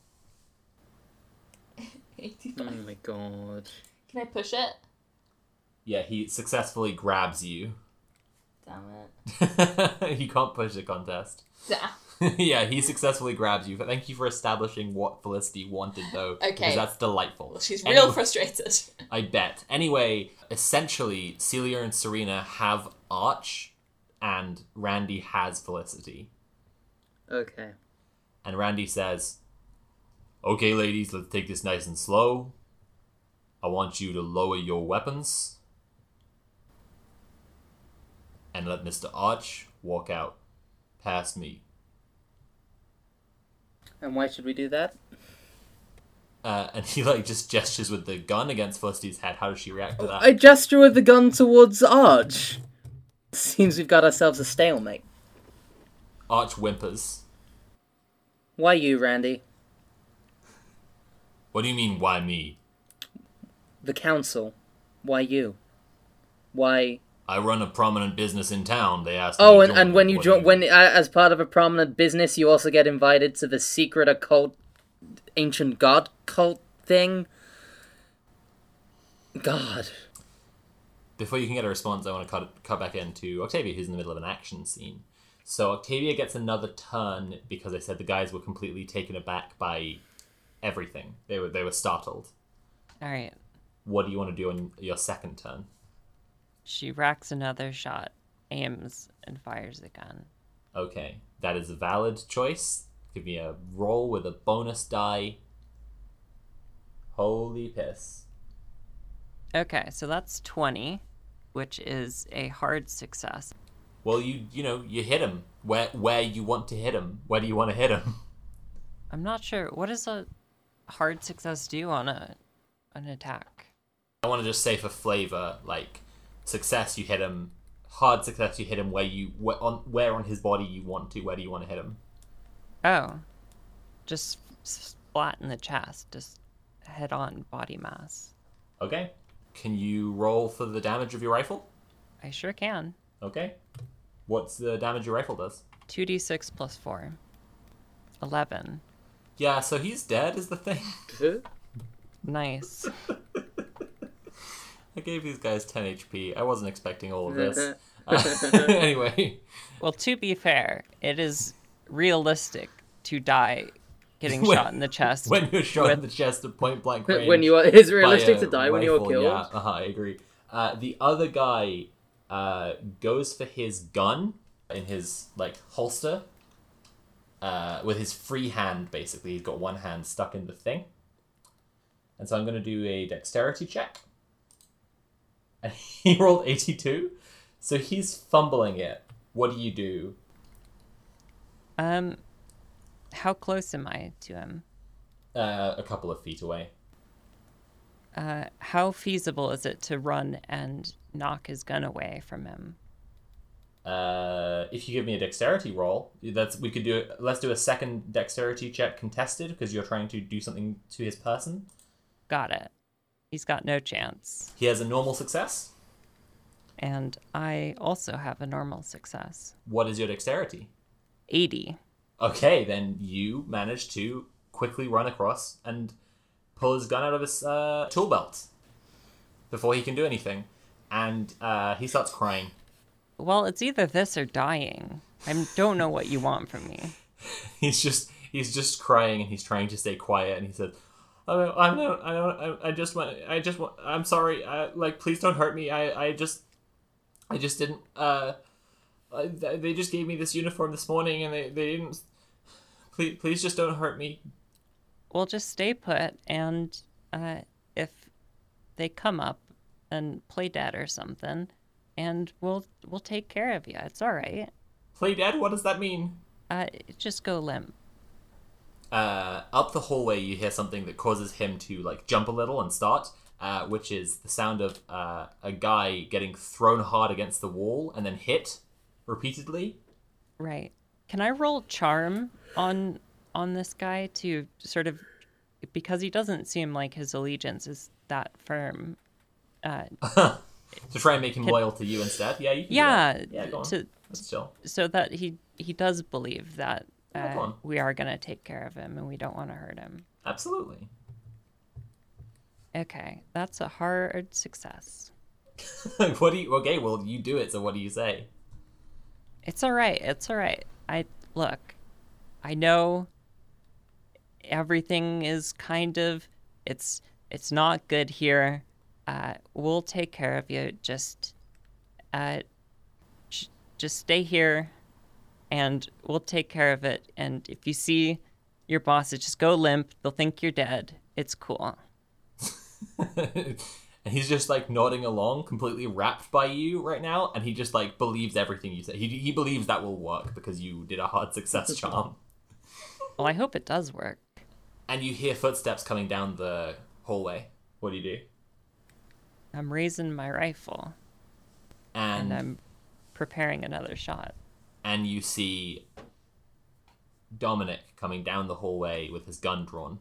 [LAUGHS] Oh my god. Can I push it? Yeah, he successfully grabs you. Damn it. [LAUGHS] he can't push the contest. Damn. [LAUGHS] yeah, he successfully grabs you. But thank you for establishing what Felicity wanted, though. Okay. Because that's delightful. Well, she's Anyway- real frustrated. I bet. Anyway, essentially, Celia and Serena have Arch, and Randy has Felicity. Okay. And Randy says, Okay, ladies, let's take this nice and slow. I want you to lower your weapons and let Mr. Arch walk out past me. And why should we do that? Uh, and he like just gestures with the gun against Felicity's head. How does she react to that? I gesture with the gun towards Arch. Seems we've got ourselves a stalemate. Arch whimpers. Why you, Randy? What do you mean, why me? The council. Why you? Why? I run a prominent business in town. They asked. Oh, me and, and when you join, when uh, as part of a prominent business, you also get invited to the secret occult, ancient god cult thing. God. Before you can get a response, I want to cut cut back into Octavia, who's in the middle of an action scene. So Octavia gets another turn because I said the guys were completely taken aback by everything. They were they were startled. All right. What do you want to do on your second turn? She racks another shot, aims, and fires the gun. Okay, that is a valid choice. Give me a roll with a bonus die. Holy piss. Okay, so that's 20, which is a hard success. Well, you you know you hit him where where you want to hit him. Where do you want to hit him? [LAUGHS] I'm not sure. What does a hard success do on a an attack? I want to just say for flavor, like success, you hit him. Hard success, you hit him where you where on where on his body you want to. Where do you want to hit him? Oh, just splat in the chest, just head on body mass. Okay. Can you roll for the damage of your rifle? I sure can. Okay. What's the damage your rifle does? 2d6 plus 4. 11. Yeah, so he's dead is the thing. Nice. [LAUGHS] I gave these guys 10 HP. I wasn't expecting all of this. Uh, [LAUGHS] anyway, Well, to be fair, it is realistic to die getting [LAUGHS] When- shot in the chest. when you're shot in the chest at point blank range. when you are, it's realistic to die when you are killed. Yeah, uh-huh, I agree. Uh, the other guy uh, goes for his gun in his like holster uh, with his free hand. Basically, he's got one hand stuck in the thing, and so I'm going to do a dexterity check. And [LAUGHS] he rolled eighty-two, so he's fumbling it. What do you do? Um, how close am I to him? Uh, a couple of feet away. Uh, how feasible is it to run and knock his gun away from him? Uh, if you give me a dexterity roll, that's we could do. Let's do a second dexterity check contested because you're trying to do something to his person. Got it. He's got no chance. He has a normal success. And I also have a normal success. What is your dexterity? 80. Okay, then you manage to quickly run across and pull his gun out of his uh, tool belt before he can do anything, and uh, he starts crying. Well, it's either this or dying. I don't know what you want from me. [LAUGHS] He's just he's just crying and he's trying to stay quiet, and he says. Oh, I don't, I don't, I just want, I just want, I'm sorry, I, like, please don't hurt me. I, I just, I just didn't, uh, uh, they just gave me this uniform this morning and they, they didn't, please, please just don't hurt me. We'll just stay put, and uh, if they come up and play dead or something, and we'll we'll take care of you. It's all right. Play dead? What does that mean? Uh, just go limp. uh, up the hallway, you hear something that causes him to like jump a little and start, uh, which is the sound of uh, a guy getting thrown hard against the wall and then hit repeatedly. Right. Can I roll charm on on this guy to sort of because he doesn't seem like his allegiance is that firm. Uh, [LAUGHS] to try and make him loyal to you instead. Yeah, you can. yeah, yeah, go on. to That's chill. so that he he does believe that Yeah, uh, on. we are gonna take care of him and we don't want to hurt him. Absolutely. Okay, that's a hard success. [LAUGHS] what do you? Okay, well, you do it. So what do you say? It's all right. It's all right. I look. I know everything is kind of it's it's not good here. Uh, we'll take care of you. Just uh, j- just stay here, and we'll take care of it. And if you see your bosses, just go limp. They'll think you're dead. It's cool. [LAUGHS] and he's just like nodding along, completely wrapped by you right now, and he just like believes everything you say. He he believes that will work because you did a hard success [LAUGHS] charm. Well, I hope it does work. and you hear footsteps coming down the hallway. What do you do? I'm raising my rifle And and I'm preparing another shot. and you see Dominic coming down the hallway with his gun drawn.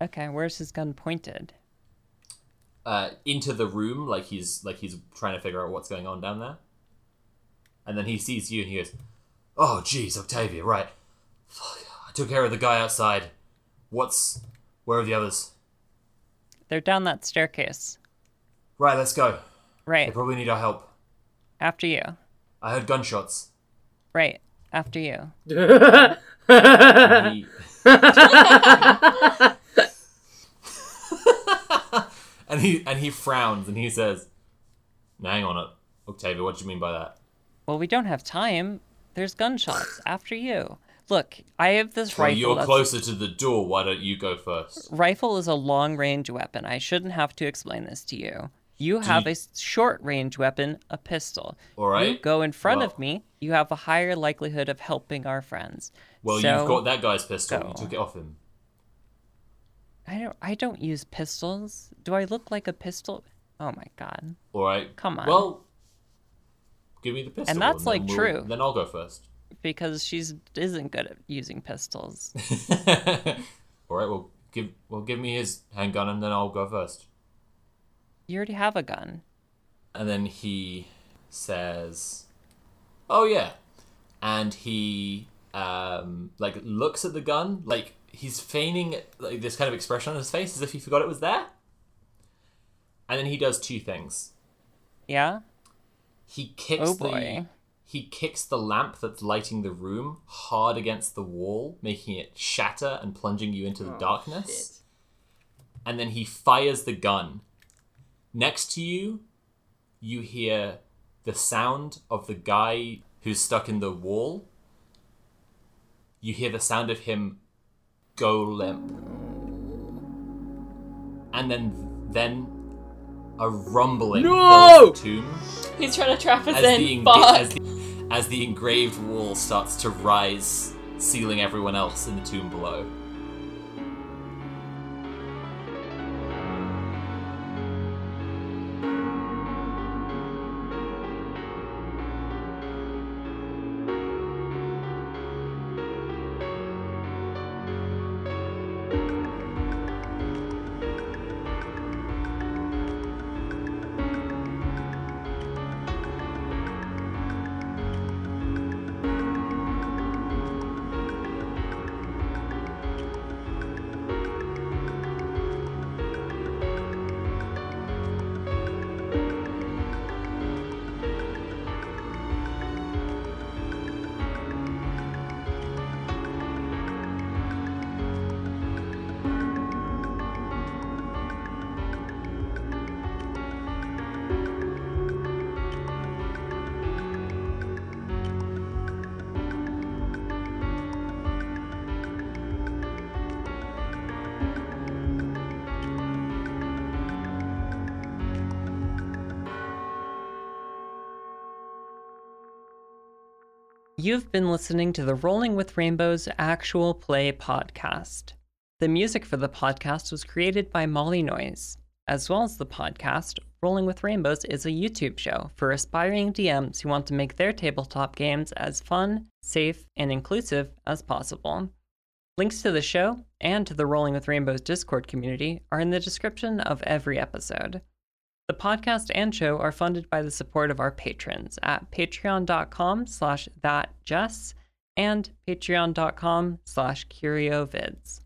Okay, where's his gun pointed? uh, into the room, like he's like he's trying to figure out what's going on down there. And then he sees you and he goes, "Oh, jeez, Octavia, right? Fuck, I took care of the guy outside. What's where are the others? They're down that staircase. Right, let's go. Right. They probably need our help. after you. I heard gunshots." Right, after you. And [LAUGHS] he... [LAUGHS] and he and he frowns and he says, "Now, "Hang on, Octavia. What do you mean by that?" Well, we don't have time. There's gunshots after you. Look, I have this Well, rifle. you're closer to the door. Why don't you go first? Rifle is a long range weapon. I shouldn't have to explain this to you. You have you- a short range weapon, a pistol. All right. You go in front Well- of me, you have a higher likelihood of helping our friends. Well, So- you've got that guy's pistol. go. You took it off him. I don't I don't use pistols. Do I look like a pistol? Oh my god. All right. Come on. Well, give me the pistol. And that's, then like, we'll- true. Then I'll go first. Because she's isn't good at using pistols. [LAUGHS] [LAUGHS] All right. Well, give well give me his handgun and then I'll go first. You already have a gun. And then he says, "Oh yeah," and he um like looks at the gun like he's feigning like this kind of expression on his face as if he forgot it was there. And then he does two things. Yeah? He kicks Oh, the boy. He kicks the lamp that's lighting the room hard against the wall, making it shatter and plunging you into the oh, darkness. And then he fires the gun. Next to you, you hear the sound of the guy who's stuck in the wall. You hear the sound of him go limp. And then then a rumbling No! tomb He's trying to trap us in. the, enga- Fuck. as, the, as the engraved wall starts to rise, sealing everyone else in the tomb below. You've been listening to the Rolling with Rainbows actual play podcast. The music for the podcast was created by Molly Noise. As well as the podcast, Rolling with Rainbows is a YouTube show for aspiring DMs who want to make their tabletop games as fun, safe, and inclusive as possible. Links to the show and to the Rolling with Rainbows Discord community are in the description of every episode. The podcast and show are funded by the support of our patrons at patreon.com slash thatjess and patreon.com slash curiovids.